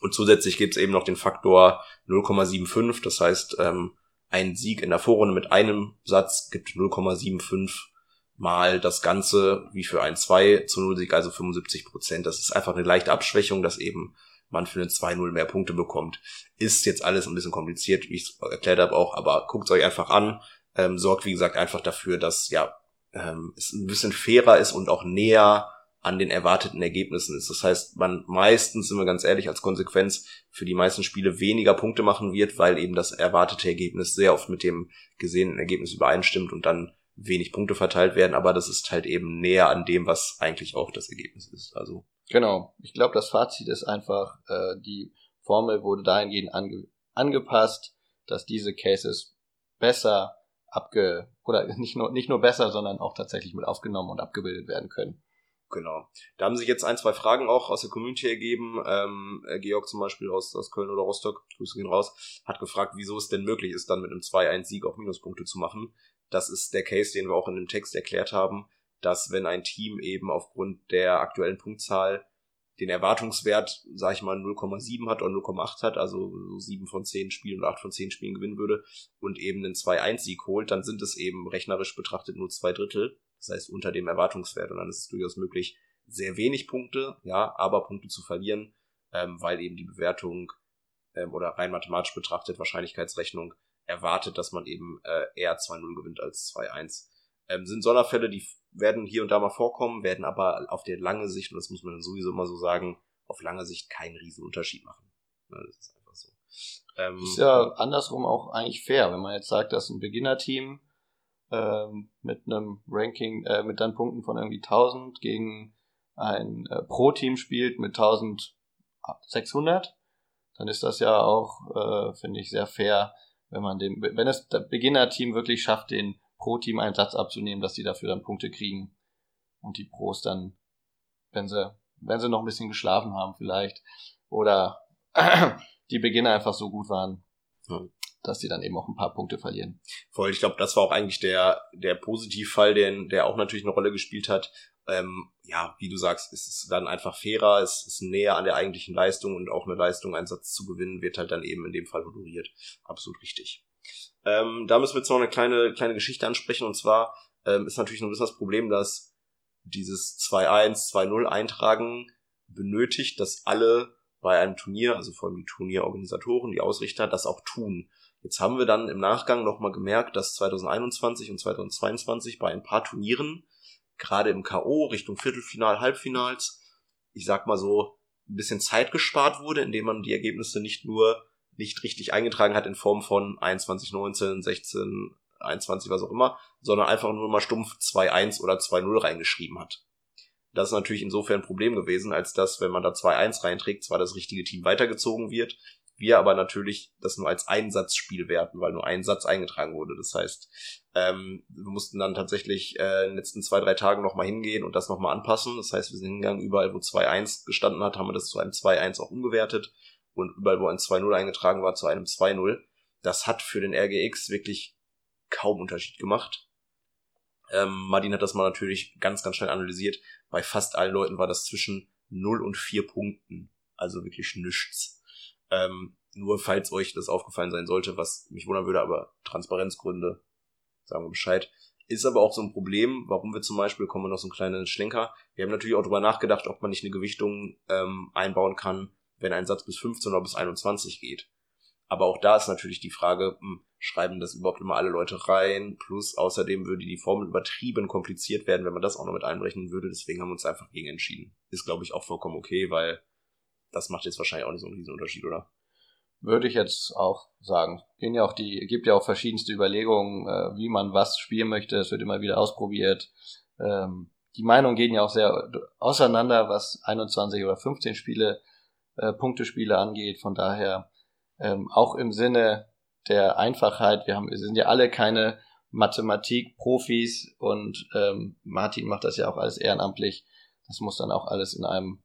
Und zusätzlich gibt es eben noch den Faktor 0,75, das heißt, ähm, ein Sieg in der Vorrunde mit einem Satz gibt 0,75 mal das Ganze wie für ein 2 zu 0 Sieg, also 75 Prozent. Das ist einfach eine leichte Abschwächung, dass eben man für eine 2-0 mehr Punkte bekommt. Ist jetzt alles ein bisschen kompliziert, wie ich es erklärt habe auch, aber guckt es euch einfach an. Ähm, sorgt, wie gesagt, einfach dafür, dass ja ähm, es ein bisschen fairer ist und auch näher an den erwarteten Ergebnissen ist. Das heißt, man meistens, sind wir ganz ehrlich, als Konsequenz für die meisten Spiele weniger Punkte machen wird, weil eben das erwartete Ergebnis sehr oft mit dem gesehenen Ergebnis übereinstimmt und dann wenig Punkte verteilt werden, aber das ist halt eben näher an dem, was eigentlich auch das Ergebnis ist. Also genau. Ich glaube, das Fazit ist einfach, äh, die Formel wurde dahingehend ange angepasst, dass diese Cases besser abge oder nicht nur nicht nur besser, sondern auch tatsächlich mit aufgenommen und abgebildet werden können. Genau. Da haben sich jetzt ein, zwei Fragen auch aus der Community ergeben. Ähm, äh, Georg zum Beispiel aus, aus Köln oder Rostock, Grüße gehen raus, hat gefragt, wieso es denn möglich ist, dann mit einem 2-1-Sieg auch Minuspunkte zu machen. Das ist der Case, den wir auch in dem Text erklärt haben, dass wenn ein Team eben aufgrund der aktuellen Punktzahl den Erwartungswert, sag ich mal, 0,7 hat oder 0,8 hat, also so 7 von 10 Spielen oder 8 von 10 Spielen gewinnen würde und eben einen 2-1-Sieg holt, dann sind es eben rechnerisch betrachtet nur zwei Drittel das heißt unter dem Erwartungswert. Und dann ist es durchaus möglich, sehr wenig Punkte, ja, aber Punkte zu verlieren, ähm, weil eben die Bewertung ähm, oder rein mathematisch betrachtet Wahrscheinlichkeitsrechnung erwartet, dass man eben äh, eher 2-0 gewinnt als 2-1. Ähm, sind Sonderfälle, die werden hier und da mal vorkommen, werden aber auf der lange Sicht, und das muss man dann sowieso immer so sagen, auf lange Sicht keinen riesen Unterschied machen. Ja, das ist einfach so. Ähm, ist ja andersrum auch eigentlich fair, wenn man jetzt sagt, dass ein Beginnerteam ähm, mit einem Ranking, äh, mit dann Punkten von irgendwie 1000 gegen ein äh, Pro-Team spielt mit 1600, dann ist das ja auch, äh, finde ich, sehr fair, wenn man dem, wenn es das Beginner-Team wirklich schafft, den Pro-Team einen Satz abzunehmen, dass die dafür dann Punkte kriegen und die Pros dann, wenn sie, wenn sie noch ein bisschen geschlafen haben vielleicht oder [clears throat] die Beginner einfach so gut waren, dass die dann eben auch ein paar Punkte verlieren. Voll, ich glaube, das war auch eigentlich der, der Positivfall, den, der auch natürlich eine Rolle gespielt hat. Ähm, ja, wie du sagst, ist es dann einfach fairer, es ist näher an der eigentlichen Leistung und auch eine Leistung, einen Satz zu gewinnen, wird halt dann eben in dem Fall honoriert. Absolut richtig. Ähm, da müssen wir jetzt noch eine kleine, kleine Geschichte ansprechen und zwar ähm, ist natürlich noch ein bisschen das Problem, dass dieses 2-1, 2-0 eintragen benötigt, dass alle bei einem Turnier, also vor allem die Turnierorganisatoren, die Ausrichter, das auch tun. Jetzt haben wir dann im Nachgang nochmal gemerkt, dass 2021 und 2022 bei ein paar Turnieren, gerade im K.O. Richtung Viertelfinal, Halbfinals, ich sag mal so, ein bisschen Zeit gespart wurde, indem man die Ergebnisse nicht nur nicht richtig eingetragen hat in Form von 21, 19, 16, 21, was auch immer, sondern einfach nur mal stumpf 2-1 oder 2-0 reingeschrieben hat. Das ist natürlich insofern ein Problem gewesen, als dass, wenn man da 2-1 reinträgt, zwar das richtige Team weitergezogen wird, wir aber natürlich das nur als Einsatzspiel werten, weil nur ein Satz eingetragen wurde. Das heißt, ähm, wir mussten dann tatsächlich äh, in den letzten zwei, drei Tagen nochmal hingehen und das nochmal anpassen. Das heißt, wir sind hingegangen, überall wo 2-1 gestanden hat, haben wir das zu einem 2-1 auch umgewertet und überall wo ein 2-0 eingetragen war, zu einem 2-0. Das hat für den RGX wirklich kaum Unterschied gemacht. Ähm, Martin hat das mal natürlich ganz, ganz schnell analysiert. Bei fast allen Leuten war das zwischen 0 und 4 Punkten. Also wirklich nichts. Ähm, nur falls euch das aufgefallen sein sollte, was mich wundern würde, aber Transparenzgründe, sagen wir Bescheid. Ist aber auch so ein Problem, warum wir zum Beispiel, kommen wir noch so einen kleinen Schlenker, wir haben natürlich auch darüber nachgedacht, ob man nicht eine Gewichtung ähm, einbauen kann, wenn ein Satz bis 15 oder bis 21 geht. Aber auch da ist natürlich die Frage, hm, schreiben das überhaupt immer alle Leute rein? Plus außerdem würde die Formel übertrieben kompliziert werden, wenn man das auch noch mit einberechnen würde. Deswegen haben wir uns einfach gegen entschieden. Ist, glaube ich, auch vollkommen okay, weil das macht jetzt wahrscheinlich auch nicht so einen riesen Unterschied, oder? Würde ich jetzt auch sagen. Gehen ja auch die, gibt ja auch verschiedenste Überlegungen, äh, wie man was spielen möchte. Es wird immer wieder ausprobiert. Ähm, die Meinungen gehen ja auch sehr auseinander, was 21 oder 15 Spiele äh, Punktespiele angeht. Von daher ähm, auch im Sinne der Einfachheit, wir, haben, wir sind ja alle keine Mathematik-Profis und ähm, Martin macht das ja auch alles ehrenamtlich. Das muss dann auch alles in einem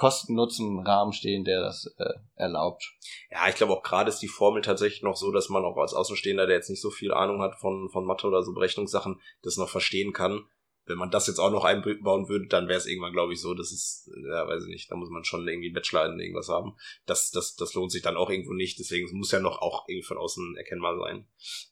Kosten-Nutzen-Rahmen stehen, der das äh, erlaubt. Ja, ich glaube auch gerade ist die Formel tatsächlich noch so, dass man auch als Außenstehender, der jetzt nicht so viel Ahnung hat von, von Mathe oder so Berechnungssachen, das noch verstehen kann wenn man das jetzt auch noch einbauen würde, dann wäre es irgendwann, glaube ich, so, das ist, ja, weiß ich nicht, da muss man schon irgendwie Bachelor in irgendwas haben. Das, das, das lohnt sich dann auch irgendwo nicht, deswegen muss ja noch auch irgendwie von außen erkennbar sein.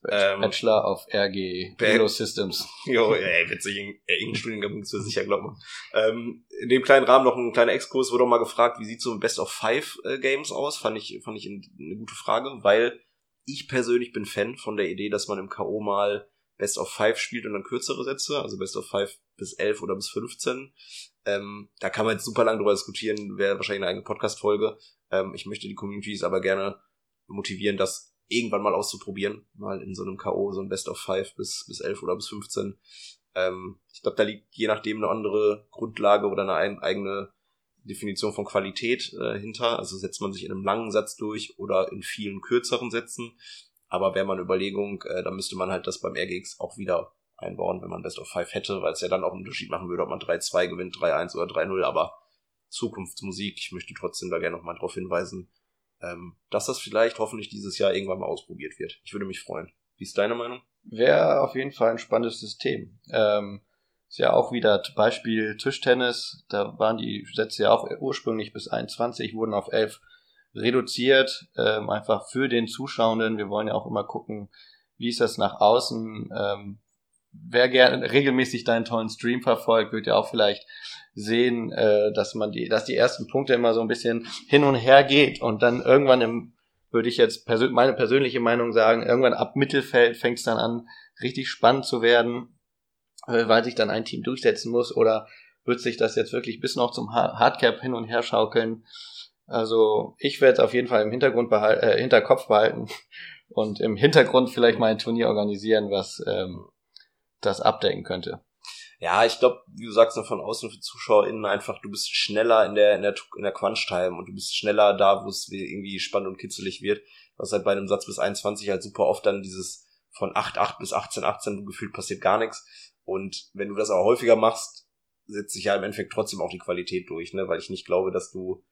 Ähm, Bachelor auf RG Halo Systems. [laughs] Jo, ey, witzig, irgendein Studiengang gibt's für sicher, glaub mal. Ähm, in dem kleinen Rahmen noch ein kleiner Exkurs, wurde auch mal gefragt, wie sieht so ein Best of Five äh, Games aus? Fand ich, fand ich eine gute Frage, weil ich persönlich bin Fan von der Idee, dass man im K.O. mal Best of Five spielt und dann kürzere Sätze, also Best of Five bis elf oder bis 15. Ähm, da kann man jetzt super lang drüber diskutieren, wäre wahrscheinlich eine eigene Podcast-Folge. Ähm, ich möchte die Communities aber gerne motivieren, das irgendwann mal auszuprobieren, mal in so einem K.O., so ein Best of Five bis, bis elf oder bis 15. Ähm, ich glaube, da liegt je nachdem eine andere Grundlage oder eine ein, eigene Definition von Qualität äh, hinter. Also setzt man sich in einem langen Satz durch oder in vielen kürzeren Sätzen. Aber wäre mal eine Überlegung, äh, dann müsste man halt das beim RGX auch wieder einbauen, wenn man Best of Five hätte, weil es ja dann auch einen Unterschied machen würde, ob man 3-2 gewinnt, 3-1 oder 3-0. Aber Zukunftsmusik, ich möchte trotzdem da gerne nochmal darauf hinweisen, ähm, dass das vielleicht hoffentlich dieses Jahr irgendwann mal ausprobiert wird. Ich würde mich freuen. Wie ist deine Meinung? Wäre auf jeden Fall ein spannendes System. Ähm, ist ja auch wieder Beispiel Tischtennis. Da waren die Sätze ja auch ursprünglich bis 21, wurden auf 11 reduziert, ähm, einfach für den Zuschauenden. Wir wollen ja auch immer gucken, wie ist das nach außen. Ähm, wer gerne regelmäßig deinen tollen Stream verfolgt, wird ja auch vielleicht sehen, äh, dass man die, dass die ersten Punkte immer so ein bisschen hin und her geht und dann irgendwann im, würde ich jetzt persö meine persönliche Meinung sagen, irgendwann ab Mittelfeld fängt es dann an, richtig spannend zu werden, äh, weil sich dann ein Team durchsetzen muss oder wird sich das jetzt wirklich bis noch zum Hardcap hin und her schaukeln. Also ich werde es auf jeden Fall im Hintergrund behalten, äh, Hinterkopf behalten [laughs] und im Hintergrund vielleicht mal ein Turnier organisieren, was ähm, das abdecken könnte. Ja, ich glaube, wie du sagst, von außen für ZuschauerInnen einfach, du bist schneller in der, in der, in der Crunch-Time und du bist schneller da, wo es irgendwie spannend und kitzelig wird. Was halt bei einem Satz bis 21 halt super oft dann dieses von 8, 8 bis 18, 18 gefühlt passiert gar nichts. Und wenn du das aber häufiger machst, setzt sich ja im Endeffekt trotzdem auch die Qualität durch, ne, weil ich nicht glaube, dass du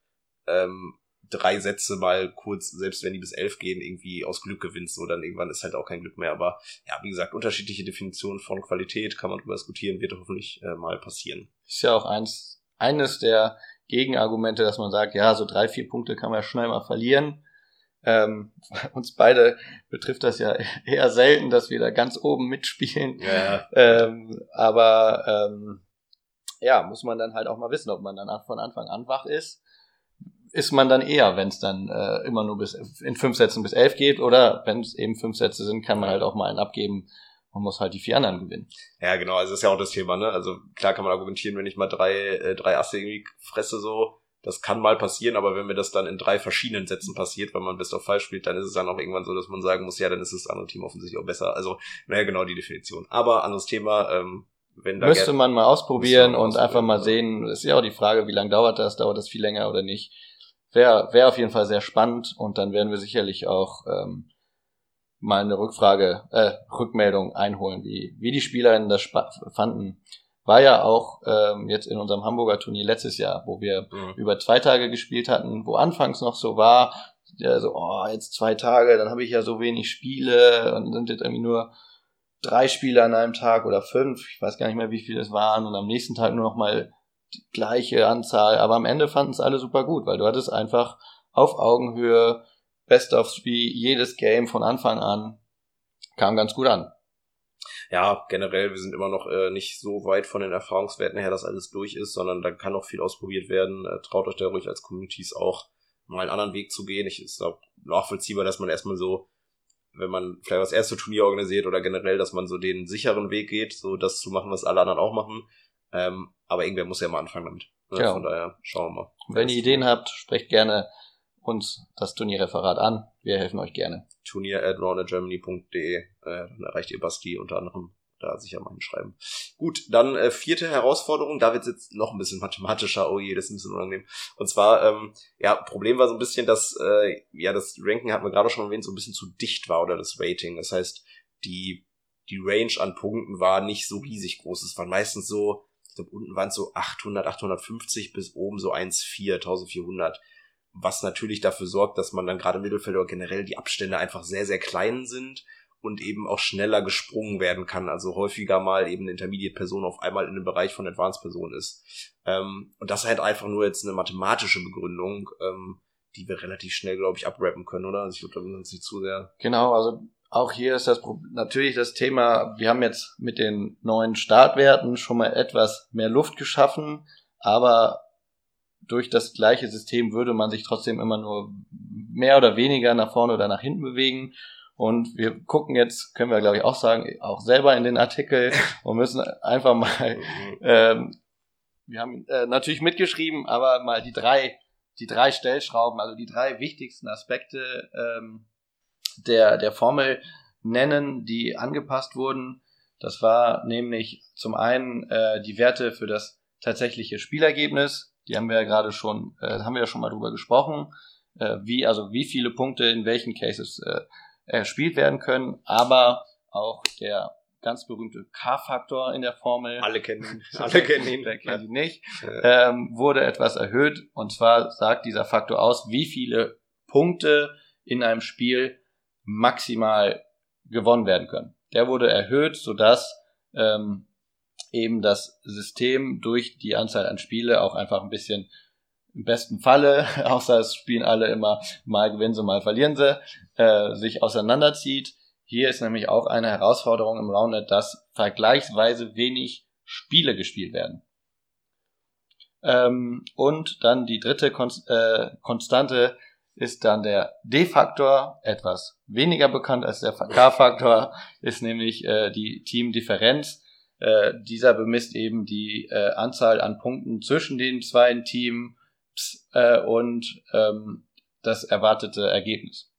ähm, drei Sätze mal kurz, selbst wenn die bis elf gehen, irgendwie aus Glück gewinnst, so dann irgendwann ist halt auch kein Glück mehr. Aber ja, wie gesagt, unterschiedliche Definitionen von Qualität kann man drüber diskutieren, wird hoffentlich äh, mal passieren. Ist ja auch eins, eines der Gegenargumente, dass man sagt, ja, so drei, vier Punkte kann man schnell mal verlieren. Ähm, [laughs] uns beide betrifft das ja [laughs] eher selten, dass wir da ganz oben mitspielen. Ja. Ähm, aber ähm, ja, muss man dann halt auch mal wissen, ob man dann von Anfang an wach ist ist man dann eher, wenn es dann äh, immer nur bis in fünf Sätzen bis elf geht oder wenn es eben fünf Sätze sind, kann man halt auch mal einen abgeben. Man muss halt die vier anderen gewinnen. Ja, genau, also das ist ja auch das Thema, ne? Also klar kann man argumentieren, wenn ich mal drei, äh, drei Asse irgendwie fresse, so, das kann mal passieren, aber wenn mir das dann in drei verschiedenen Sätzen passiert, weil man Best of Five spielt, dann ist es dann auch irgendwann so, dass man sagen muss, ja, dann ist das andere Team offensichtlich auch besser. Also, naja, genau die Definition. Aber anderes Thema, ähm, wenn da Müsste man mal ausprobieren und ausprobieren, einfach mal sehen, ist ja auch die Frage, wie lange dauert das, dauert das viel länger oder nicht wäre wär auf jeden Fall sehr spannend und dann werden wir sicherlich auch ähm, mal eine Rückfrage, äh, Rückmeldung einholen, wie, wie die SpielerInnen das fanden. War ja auch ähm, jetzt in unserem Hamburger Turnier letztes Jahr, wo wir mhm. über zwei Tage gespielt hatten, wo anfangs noch so war, ja, so, oh, jetzt zwei Tage, dann habe ich ja so wenig Spiele und sind jetzt irgendwie nur drei Spiele an einem Tag oder fünf, ich weiß gar nicht mehr, wie viele es waren, und am nächsten Tag nur noch mal die gleiche Anzahl, aber am Ende fanden es alle super gut, weil du hattest einfach auf Augenhöhe Best of Three, jedes Game von Anfang an kam ganz gut an. Ja, generell, wir sind immer noch äh, nicht so weit von den Erfahrungswerten her, dass alles durch ist, sondern da kann noch viel ausprobiert werden. Äh, traut euch da ruhig als Communities auch mal einen anderen Weg zu gehen. Ich ist auch nachvollziehbar, dass man erstmal so, wenn man vielleicht das erste Turnier organisiert oder generell, dass man so den sicheren Weg geht, so das zu machen, was alle anderen auch machen. Ähm, aber irgendwer muss ja mal anfangen damit. Ne? Ja. Von daher schauen wir mal. Wenn ihr Ideen habt, sprecht gerne uns das Turnierreferat an. Wir helfen euch gerne. Turnier at roundergermany.de, äh, dann erreicht ihr Basti unter anderem da sicher mal hinschreiben. Gut, dann äh, vierte Herausforderung, da wird jetzt noch ein bisschen [laughs] mathematischer, oh je, das ist ein bisschen unangenehm. Und zwar, ähm, ja, Problem war so ein bisschen, dass, äh, ja, das Ranking hatten wir gerade schon erwähnt, so ein bisschen zu dicht war oder das Rating. Das heißt, die, die Range an Punkten war nicht so riesig groß. Es waren meistens so, glaube, unten waren es so 800, 850 bis oben so 1,4, 1400 was natürlich dafür sorgt, dass man dann gerade im Mittelfeld oder generell die Abstände einfach sehr, sehr klein sind und eben auch schneller gesprungen werden kann. Also häufiger mal eben eine Intermediate-Person auf einmal in dem Bereich von Advanced-Person ist. Ähm, und das halt einfach nur jetzt eine mathematische Begründung, ähm, die wir relativ schnell, glaube ich, abrappen können, oder? Also ich glaube, da wir uns nicht zu sehr. Genau, also auch hier ist das natürlich das Thema, wir haben jetzt mit den neuen Startwerten schon mal etwas mehr Luft geschaffen, aber durch das gleiche System würde man sich trotzdem immer nur mehr oder weniger nach vorne oder nach hinten bewegen. Und wir gucken jetzt, können wir glaube ich auch sagen, auch selber in den Artikel [laughs] und müssen einfach mal, mhm. ähm, wir haben äh, natürlich mitgeschrieben, aber mal die drei, die drei Stellschrauben, also die drei wichtigsten Aspekte ähm, der, der Formel nennen, die angepasst wurden. Das war nämlich zum einen äh, die Werte für das tatsächliche Spielergebnis. Die haben wir ja gerade schon, äh, haben wir ja schon mal drüber gesprochen, äh, wie also wie viele Punkte in welchen Cases äh, erspielt werden können, aber auch der ganz berühmte K-Faktor in der Formel. Alle kennen ihn. [laughs] Alle kennen ihn. Wer kennt ihn nicht? Ähm, wurde etwas erhöht und zwar sagt dieser Faktor aus, wie viele Punkte in einem Spiel maximal gewonnen werden können. Der wurde erhöht, sodass ähm, eben das System durch die Anzahl an Spiele auch einfach ein bisschen im besten Falle, [laughs] außer es spielen alle immer mal gewinnen sie, mal verlieren sie, äh, sich auseinanderzieht. Hier ist nämlich auch eine Herausforderung im Roundnet, dass vergleichsweise wenig Spiele gespielt werden. Ähm, und dann die dritte Konst äh, Konstante ist dann der D-Faktor, etwas weniger bekannt als der K-Faktor, ist nämlich äh, die Teamdifferenz. Äh, dieser bemisst eben die äh, Anzahl an Punkten zwischen den zwei Teams äh, und ähm, das erwartete Ergebnis.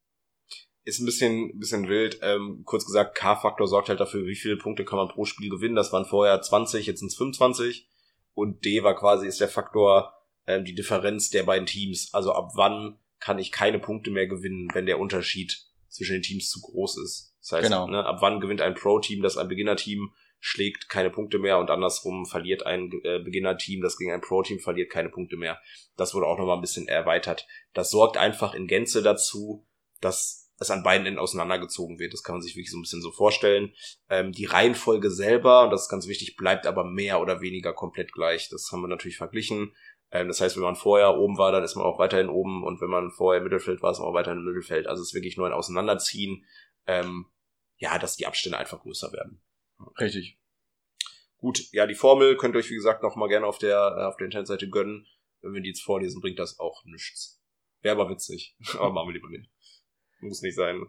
Ist ein bisschen, bisschen wild. Ähm, kurz gesagt, K-Faktor sorgt halt dafür, wie viele Punkte kann man pro Spiel gewinnen. Das waren vorher 20, jetzt sind es 25. Und D war quasi, ist der Faktor, ähm, die Differenz der beiden Teams. Also ab wann kann ich keine Punkte mehr gewinnen, wenn der Unterschied zwischen den Teams zu groß ist. Das heißt, genau. ne, ab wann gewinnt ein Pro-Team, das ein Beginner-Team schlägt keine Punkte mehr und andersrum verliert ein äh, Beginner-Team, das gegen ein Pro-Team verliert keine Punkte mehr. Das wurde auch nochmal ein bisschen erweitert. Das sorgt einfach in Gänze dazu, dass es an beiden Enden auseinandergezogen wird. Das kann man sich wirklich so ein bisschen so vorstellen. Ähm, die Reihenfolge selber, und das ist ganz wichtig, bleibt aber mehr oder weniger komplett gleich. Das haben wir natürlich verglichen. Ähm, das heißt, wenn man vorher oben war, dann ist man auch weiterhin oben und wenn man vorher im Mittelfeld war, ist man auch weiterhin im Mittelfeld. Also es ist wirklich nur ein Auseinanderziehen, ähm, ja, dass die Abstände einfach größer werden. Richtig. Gut, ja, die Formel könnt ihr euch, wie gesagt, noch mal gerne auf der, äh, auf der Internetseite gönnen. Wenn wir die jetzt vorlesen, bringt das auch nichts. Wäre aber witzig. [laughs] aber machen wir lieber nicht. Muss nicht sein.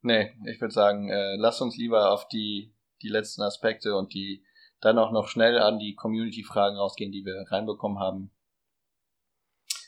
Nee, ich würde sagen, äh, lass uns lieber auf die, die letzten Aspekte und die dann auch noch schnell an die Community-Fragen rausgehen, die wir reinbekommen haben.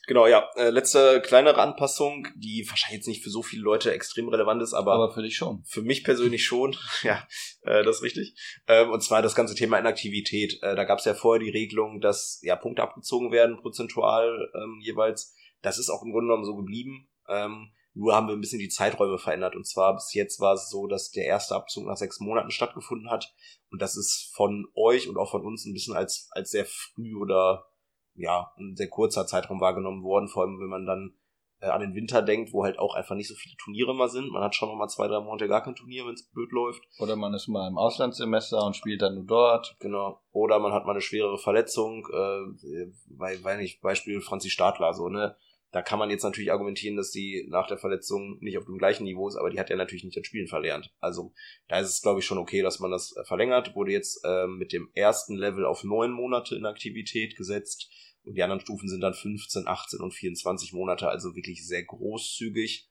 Genau, ja. Äh, letzte kleinere Anpassung, die wahrscheinlich jetzt nicht für so viele Leute extrem relevant ist, aber, aber für dich schon. Für mich persönlich schon. [laughs] ja, äh, das ist richtig. Ähm, und zwar das ganze Thema Inaktivität. Äh, da gab es ja vorher die Regelung, dass ja Punkte abgezogen werden, prozentual ähm, jeweils. Das ist auch im Grunde genommen so geblieben. Ähm, nur haben wir ein bisschen die Zeiträume verändert. Und zwar bis jetzt war es so, dass der erste Abzug nach sechs Monaten stattgefunden hat. Und das ist von euch und auch von uns ein bisschen als, als sehr früh oder ja, ein sehr kurzer Zeitraum wahrgenommen worden, vor allem wenn man dann äh, an den Winter denkt, wo halt auch einfach nicht so viele Turniere mal sind. Man hat schon noch mal zwei, drei Monate gar kein Turnier, wenn es blöd läuft. Oder man ist mal im Auslandssemester und spielt dann nur dort. Genau. Oder man hat mal eine schwerere Verletzung, äh, weil, weil nicht, Beispiel Franzi Stadler, so, ne? Da kann man jetzt natürlich argumentieren, dass die nach der Verletzung nicht auf dem gleichen Niveau ist, aber die hat ja natürlich nicht das Spielen verlernt. Also da ist es, glaube ich, schon okay, dass man das äh, verlängert. Wurde jetzt äh, mit dem ersten Level auf neun Monate in Aktivität gesetzt und die anderen Stufen sind dann 15, 18 und 24 Monate, also wirklich sehr großzügig.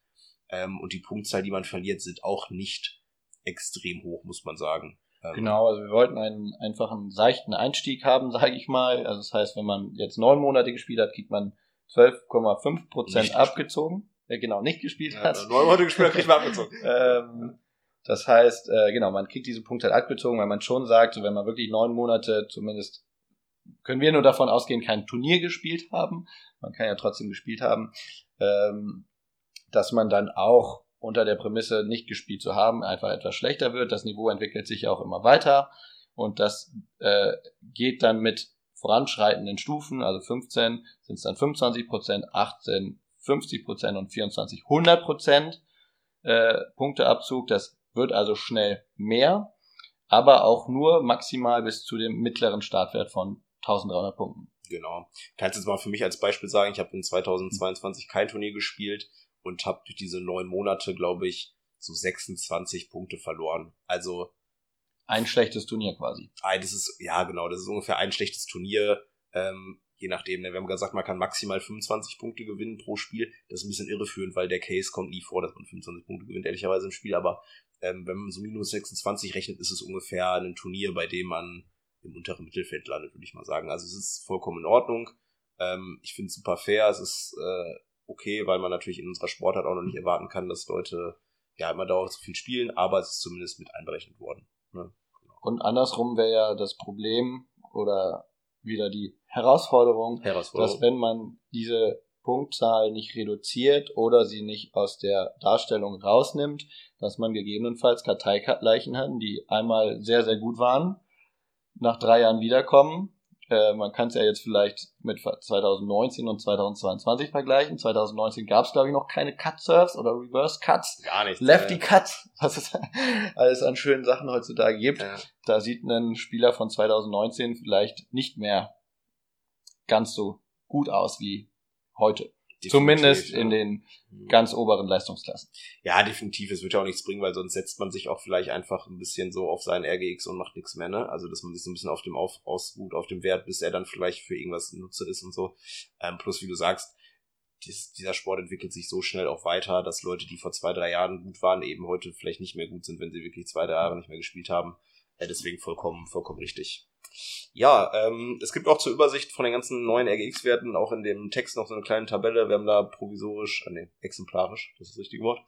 Ähm, und die Punktzahl, die man verliert, sind auch nicht extrem hoch, muss man sagen. Ähm, genau, also wir wollten einen einfachen seichten Einstieg haben, [laughs] sage ich mal. Also das heißt, wenn man jetzt neun Monate gespielt hat, kriegt man 12,5 Prozent abgezogen. Äh, genau, nicht gespielt hat. Ja, neun Monate gespielt hat, kriegt man abgezogen. [laughs] ähm, Das heißt, äh, genau, man kriegt diese Punkte halt abgezogen, weil man schon sagt, so, wenn man wirklich neun Monate zumindest können wir nur davon ausgehen, kein Turnier gespielt haben. Man kann ja trotzdem gespielt haben, ähm, dass man dann auch unter der Prämisse nicht gespielt zu haben, einfach etwas schlechter wird. Das Niveau entwickelt sich ja auch immer weiter und das äh, geht dann mit voranschreitenden Stufen, also 15 sind es dann 25 Prozent, 18 50 Prozent und 24 100 Prozent äh, Punkteabzug. Das wird also schnell mehr, aber auch nur maximal bis zu dem mittleren Startwert von 1300 Punkten. Genau. Kannst jetzt mal für mich als Beispiel sagen, ich habe in 2022 kein Turnier gespielt und habe durch diese neun Monate, glaube ich, so 26 Punkte verloren. Also ein schlechtes Turnier quasi. Ein, das ist, ja genau, das ist ungefähr ein schlechtes Turnier. Ähm, je nachdem, ne? wir haben gesagt, man kann maximal 25 Punkte gewinnen pro Spiel. Das ist ein bisschen irreführend, weil der Case kommt nie vor, dass man 25 Punkte gewinnt, ehrlicherweise im Spiel. Aber ähm, wenn man so minus 26 rechnet, ist es ungefähr ein Turnier, bei dem man im unteren Mittelfeld landet, würde ich mal sagen. Also es ist vollkommen in Ordnung. Ähm, ich finde es super fair. Es ist äh, okay, weil man natürlich in unserer Sportart auch noch nicht erwarten kann, dass Leute ja immer dauernd so viel spielen, aber es ist zumindest mit einberechnet worden. Ne? Genau. Und andersrum wäre ja das Problem oder wieder die Herausforderung, Herausforderung, dass wenn man diese Punktzahl nicht reduziert oder sie nicht aus der Darstellung rausnimmt, dass man gegebenenfalls Karteileichen hat, die einmal sehr, sehr gut waren nach drei Jahren wiederkommen. Äh, man kann es ja jetzt vielleicht mit 2019 und 2022 vergleichen. 2019 gab es, glaube ich, noch keine Cut-Surfs oder Reverse-Cuts. Gar nicht. Lefty-Cuts, [laughs] was es alles an schönen Sachen heutzutage gibt. Ja. Da sieht ein Spieler von 2019 vielleicht nicht mehr ganz so gut aus wie heute. Zumindest in den mhm. ganz oberen Leistungsklassen. Ja, definitiv. Es wird ja auch nichts bringen, weil sonst setzt man sich auch vielleicht einfach ein bisschen so auf seinen RGX und macht nichts mehr, ne? Also, dass man sich so ein bisschen auf dem auf, ausruht, auf dem Wert, bis er dann vielleicht für irgendwas Nutze ist und so. Ähm, plus, wie du sagst, dies, dieser Sport entwickelt sich so schnell auch weiter, dass Leute, die vor zwei, drei Jahren gut waren, eben heute vielleicht nicht mehr gut sind, wenn sie wirklich zwei, drei Jahre nicht mehr gespielt haben. Äh, deswegen vollkommen, vollkommen richtig. Ja, ähm, es gibt auch zur Übersicht von den ganzen neuen RGX-Werten auch in dem Text noch so eine kleine Tabelle. Wir haben da provisorisch, äh, nee, exemplarisch, das ist das richtige Wort,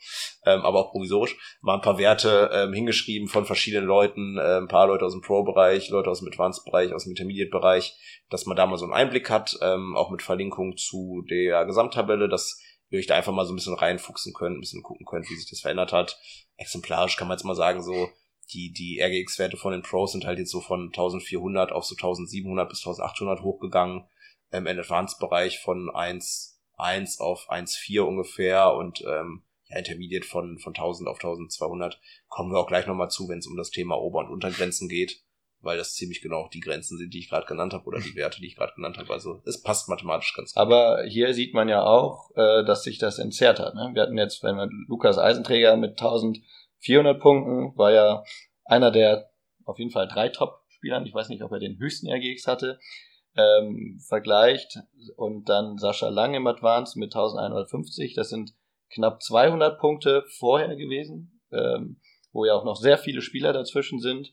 ähm, aber auch provisorisch, mal ein paar Werte ähm, hingeschrieben von verschiedenen Leuten, äh, ein paar Leute aus dem Pro-Bereich, Leute aus dem Advanced-Bereich, aus dem Intermediate-Bereich, dass man da mal so einen Einblick hat, ähm, auch mit Verlinkung zu der Gesamttabelle, dass ihr euch da einfach mal so ein bisschen reinfuchsen könnt, ein bisschen gucken könnt, wie sich das verändert hat. Exemplarisch kann man jetzt mal sagen, so die, die RGX-Werte von den Pros sind halt jetzt so von 1400 auf so 1700 bis 1800 hochgegangen. Ähm, Im Advanced-Bereich von 1, 1 auf 1,4 ungefähr und ähm, ja, Intermediate von, von 1000 auf 1200. Kommen wir auch gleich nochmal zu, wenn es um das Thema Ober- und Untergrenzen geht, weil das ziemlich genau die Grenzen sind, die ich gerade genannt habe oder die Werte, die ich gerade genannt habe. Also es passt mathematisch ganz gut. Aber hier sieht man ja auch, äh, dass sich das entzerrt hat. Ne? Wir hatten jetzt, wenn wir Lukas Eisenträger mit 1000 400 Punkten, war ja einer der auf jeden Fall drei Top-Spielern. Ich weiß nicht, ob er den höchsten RGX hatte. Ähm, vergleicht und dann Sascha Lang im Advance mit 1150. Das sind knapp 200 Punkte vorher gewesen, ähm, wo ja auch noch sehr viele Spieler dazwischen sind.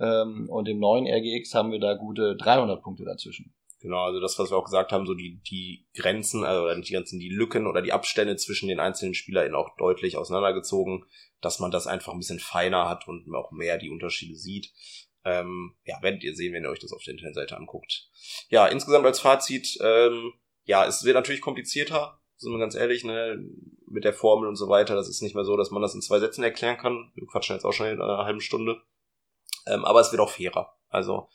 Ähm, und im neuen RGX haben wir da gute 300 Punkte dazwischen. Genau, also das, was wir auch gesagt haben, so die, die Grenzen, also nicht die Grenzen, die Lücken oder die Abstände zwischen den einzelnen SpielerInnen auch deutlich auseinandergezogen, dass man das einfach ein bisschen feiner hat und auch mehr die Unterschiede sieht. Ähm, ja, werdet ihr sehen, wenn ihr euch das auf der Internetseite anguckt. Ja, insgesamt als Fazit, ähm, ja, es wird natürlich komplizierter, sind wir ganz ehrlich, ne, mit der Formel und so weiter. Das ist nicht mehr so, dass man das in zwei Sätzen erklären kann. Wir quatschen jetzt auch schon in einer halben Stunde. Ähm, aber es wird auch fairer. Also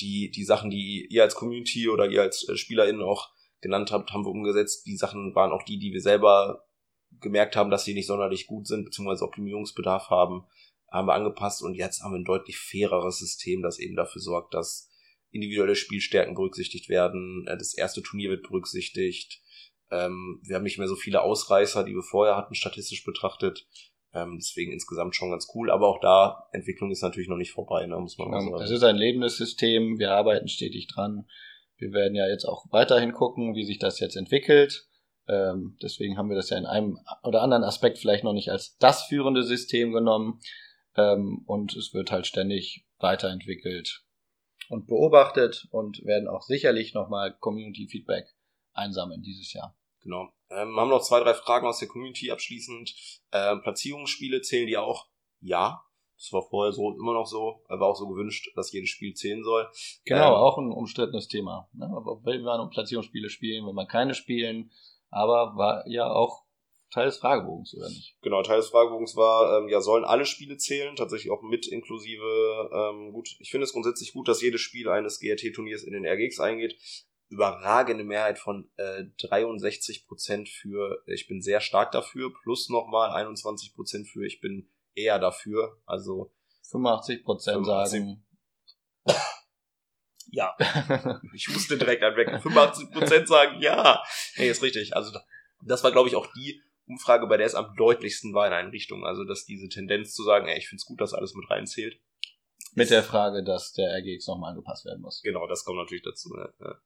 die, die Sachen, die ihr als Community oder ihr als äh, SpielerInnen auch genannt habt, haben wir umgesetzt. Die Sachen waren auch die, die wir selber gemerkt haben, dass sie nicht sonderlich gut sind, beziehungsweise Optimierungsbedarf haben, haben wir angepasst und jetzt haben wir ein deutlich faireres System, das eben dafür sorgt, dass individuelle Spielstärken berücksichtigt werden, äh, das erste Turnier wird berücksichtigt, ähm, wir haben nicht mehr so viele Ausreißer, die wir vorher hatten, statistisch betrachtet. Ähm, deswegen insgesamt schon ganz cool, aber auch da, Entwicklung ist natürlich noch nicht vorbei, ne, muss man mal sagen. Es ist ein lebendes System, wir arbeiten stetig dran. Wir werden ja jetzt auch weiterhin gucken, wie sich das jetzt entwickelt. Ähm, deswegen haben wir das ja in einem oder anderen Aspekt vielleicht noch nicht als das führende System genommen. Ähm, und es wird halt ständig weiterentwickelt und beobachtet und werden auch sicherlich nochmal Community Feedback einsammeln dieses Jahr. Genau. Ähm, haben noch zwei, drei Fragen aus der Community abschließend. Ähm, Platzierungsspiele zählen die auch? Ja, das war vorher so immer noch so, war auch so gewünscht, dass jedes Spiel zählen soll. Genau, ähm, auch ein umstrittenes Thema. Ne? Will man Platzierungsspiele spielen, wenn man keine spielen, aber war ja auch Teil des Fragebogens, oder nicht? Genau, Teil des Fragebogens war, ähm, ja, sollen alle Spiele zählen, tatsächlich auch mit inklusive, ähm, gut, ich finde es grundsätzlich gut, dass jedes Spiel eines GRT-Turniers in den RGX eingeht. Überragende Mehrheit von äh, 63% für ich bin sehr stark dafür, plus nochmal 21% für ich bin eher dafür. Also 85%, 85 sagen. [laughs] ja. ich musste direkt anwecken. 85% sagen ja. Nee, ist richtig. Also das war, glaube ich, auch die Umfrage, bei der es am deutlichsten war in eine Richtung. Also, dass diese Tendenz zu sagen, ey, ich finde es gut, dass alles mit reinzählt. Mit der Frage, dass der RGX nochmal angepasst werden muss. Genau, das kommt natürlich dazu. Ne? Ja.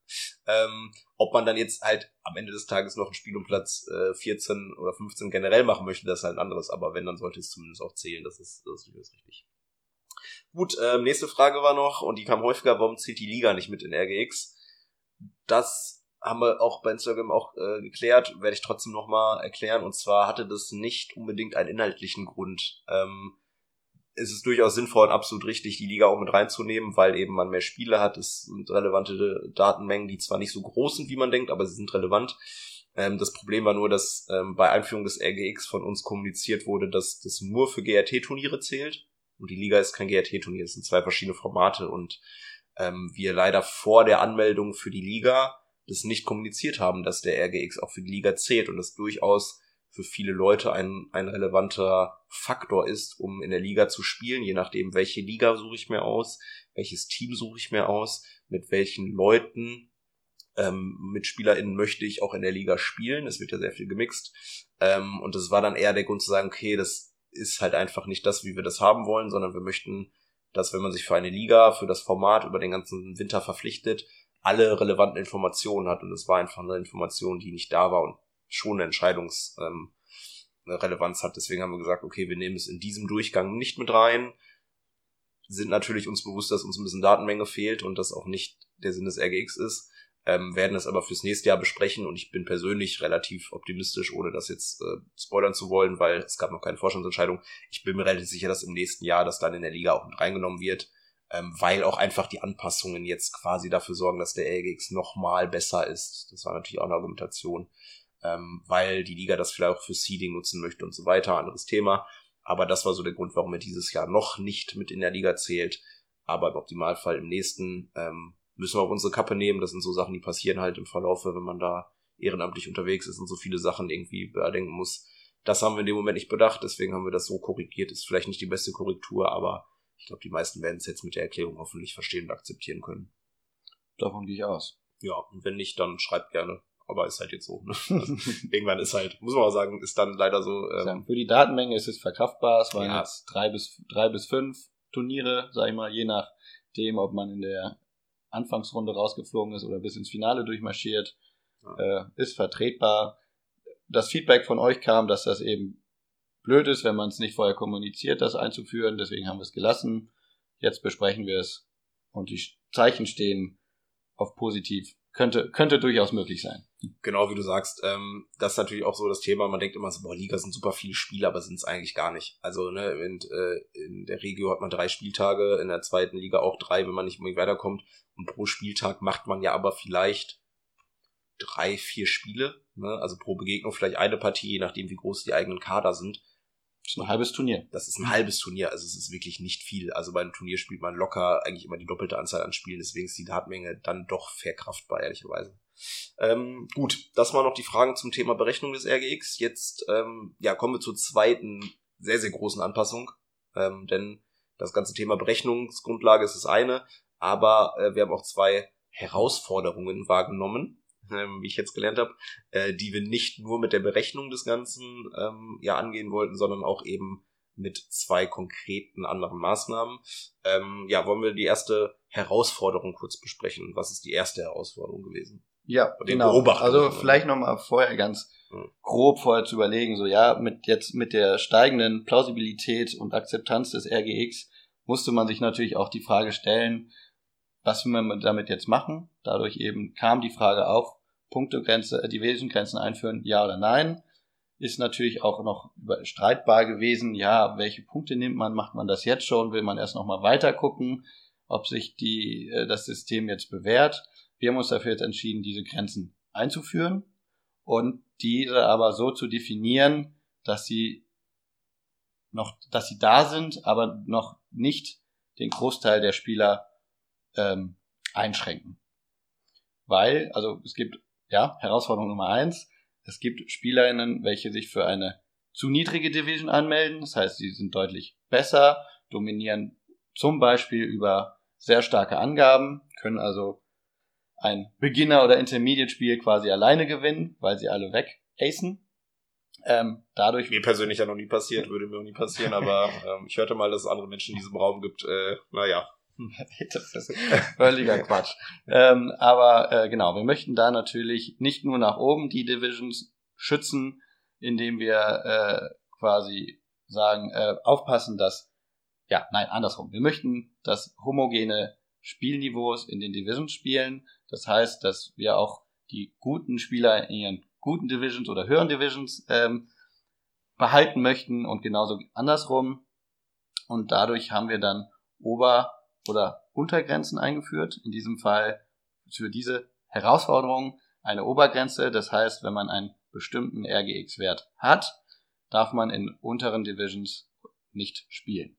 Ähm, ob man dann jetzt halt am Ende des Tages noch ein Spiel um Platz äh, 14 oder 15 generell machen möchte, das ist halt ein anderes. Aber wenn, dann sollte es zumindest auch zählen. Das ist, das ist richtig. Gut, ähm, nächste Frage war noch, und die kam häufiger, warum zählt die Liga nicht mit in RGX? Das haben wir auch bei Instagram auch äh, geklärt, werde ich trotzdem nochmal erklären. Und zwar hatte das nicht unbedingt einen inhaltlichen Grund. Ähm, es ist durchaus sinnvoll und absolut richtig, die Liga auch mit reinzunehmen, weil eben man mehr Spiele hat. Es sind relevante Datenmengen, die zwar nicht so groß sind, wie man denkt, aber sie sind relevant. Ähm, das Problem war nur, dass ähm, bei Einführung des RGX von uns kommuniziert wurde, dass das nur für GRT-Turniere zählt. Und die Liga ist kein GRT-Turnier, es sind zwei verschiedene Formate und ähm, wir leider vor der Anmeldung für die Liga das nicht kommuniziert haben, dass der RGX auch für die Liga zählt und das durchaus für viele Leute ein, ein relevanter Faktor ist, um in der Liga zu spielen, je nachdem, welche Liga suche ich mir aus, welches Team suche ich mir aus, mit welchen Leuten, ähm, mit SpielerInnen möchte ich auch in der Liga spielen. Es wird ja sehr viel gemixt. Ähm, und das war dann eher der Grund zu sagen, okay, das ist halt einfach nicht das, wie wir das haben wollen, sondern wir möchten, dass wenn man sich für eine Liga, für das Format über den ganzen Winter verpflichtet, alle relevanten Informationen hat und es war einfach eine Information, die nicht da war und schon eine Entscheidungsrelevanz ähm, hat. Deswegen haben wir gesagt, okay, wir nehmen es in diesem Durchgang nicht mit rein, sind natürlich uns bewusst, dass uns ein bisschen Datenmenge fehlt und das auch nicht der Sinn des RGX ist, ähm, werden es aber fürs nächste Jahr besprechen und ich bin persönlich relativ optimistisch, ohne das jetzt äh, spoilern zu wollen, weil es gab noch keine Forschungsentscheidung. Ich bin mir relativ sicher, dass im nächsten Jahr das dann in der Liga auch mit reingenommen wird ähm, weil auch einfach die Anpassungen jetzt quasi dafür sorgen, dass der LGX nochmal besser ist. Das war natürlich auch eine Argumentation, ähm, weil die Liga das vielleicht auch für Seeding nutzen möchte und so weiter, anderes Thema. Aber das war so der Grund, warum er dieses Jahr noch nicht mit in der Liga zählt. Aber im Optimalfall im nächsten ähm, müssen wir auf unsere Kappe nehmen. Das sind so Sachen, die passieren halt im Verlaufe, wenn man da ehrenamtlich unterwegs ist und so viele Sachen irgendwie bedenken muss. Das haben wir in dem Moment nicht bedacht, deswegen haben wir das so korrigiert. Ist vielleicht nicht die beste Korrektur, aber ich glaube, die meisten werden es jetzt mit der Erklärung hoffentlich verstehen und akzeptieren können. Davon gehe ich aus. Ja, und wenn nicht, dann schreibt gerne. Aber ist halt jetzt so. Ne? [laughs] [laughs] Irgendwann ist halt, muss man auch sagen, ist dann leider so. Ähm, Für die Datenmenge ist es verkraftbar. Es waren ja. jetzt drei bis, drei bis fünf Turniere, sag ich mal, je nachdem, ob man in der Anfangsrunde rausgeflogen ist oder bis ins Finale durchmarschiert. Ja. Äh, ist vertretbar. Das Feedback von euch kam, dass das eben blöd ist, wenn man es nicht vorher kommuniziert, das einzuführen. Deswegen haben wir es gelassen. Jetzt besprechen wir es und die Zeichen stehen auf positiv. Könnte, könnte durchaus möglich sein. Genau, wie du sagst, ähm, das ist natürlich auch so das Thema. Man denkt immer so, boah, Liga sind super viele Spiele, aber sind es eigentlich gar nicht. Also ne, in, äh, in der Regio hat man drei Spieltage, in der zweiten Liga auch drei, wenn man nicht unbedingt weiterkommt. Und pro Spieltag macht man ja aber vielleicht drei, vier Spiele. Ne? Also pro Begegnung vielleicht eine Partie, je nachdem, wie groß die eigenen Kader sind. Das ist ein halbes Turnier. Das ist ein halbes Turnier, also es ist wirklich nicht viel. Also bei einem Turnier spielt man locker eigentlich immer die doppelte Anzahl an Spielen, deswegen ist die Datenmenge dann doch verkraftbar, ehrlicherweise. Ähm, gut, das waren noch die Fragen zum Thema Berechnung des RGX. Jetzt ähm, ja, kommen wir zur zweiten sehr, sehr großen Anpassung. Ähm, denn das ganze Thema Berechnungsgrundlage ist das eine, aber äh, wir haben auch zwei Herausforderungen wahrgenommen [laughs] ähm, wie ich jetzt gelernt habe, äh, die wir nicht nur mit der Berechnung des Ganzen ähm, ja angehen wollten, sondern auch eben mit zwei konkreten anderen Maßnahmen. Ähm, ja, wollen wir die erste Herausforderung kurz besprechen? Was ist die erste Herausforderung gewesen? Ja, genau. Also vielleicht nochmal vorher ganz grob vorher zu überlegen, so ja, mit jetzt mit der steigenden Plausibilität und Akzeptanz des RGX musste man sich natürlich auch die Frage stellen, was will man damit jetzt machen? Dadurch eben kam die Frage auf, Punktegrenze, äh, die Grenzen einführen, ja oder nein. ist natürlich auch noch streitbar gewesen. Ja, welche Punkte nimmt man? Macht man das jetzt schon? Will man erst noch mal weiter gucken, ob sich die, äh, das System jetzt bewährt? Wir haben uns dafür jetzt entschieden, diese Grenzen einzuführen und diese aber so zu definieren, dass sie noch, dass sie da sind, aber noch nicht den Großteil der Spieler ähm, einschränken. Weil, also es gibt, ja, Herausforderung Nummer eins, es gibt SpielerInnen, welche sich für eine zu niedrige Division anmelden. Das heißt, sie sind deutlich besser, dominieren zum Beispiel über sehr starke Angaben, können also ein Beginner- oder Intermediate-Spiel quasi alleine gewinnen, weil sie alle weg acen. Ähm, dadurch mir persönlich ja noch nie passiert, würde mir auch nie passieren, [laughs] aber ähm, ich hörte mal, dass es andere Menschen in diesem Raum gibt. Äh, naja, [laughs] das ist völliger Quatsch. ähm, aber äh, genau, wir möchten da natürlich nicht nur nach oben die Divisions schützen, indem wir äh, quasi sagen, äh, aufpassen, dass, ja, nein, andersrum. Wir möchten, dass homogene Spielniveaus in den Divisions spielen. Das heißt, dass wir auch die guten Spieler in ihren guten Divisions oder höheren Divisions ähm, behalten möchten und genauso andersrum. Und dadurch haben wir dann Ober- oder Untergrenzen eingeführt. In diesem Fall für diese Herausforderung eine Obergrenze. Das heißt, wenn man einen bestimmten RGX-Wert hat, darf man in unteren Divisions nicht spielen.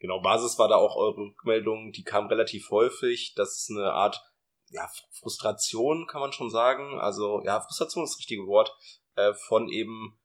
Genau, Basis war da auch eure Rückmeldung, die kam relativ häufig. Das ist eine Art ja, Frustration, kann man schon sagen. Also, ja, Frustration ist das richtige Wort, äh, von eben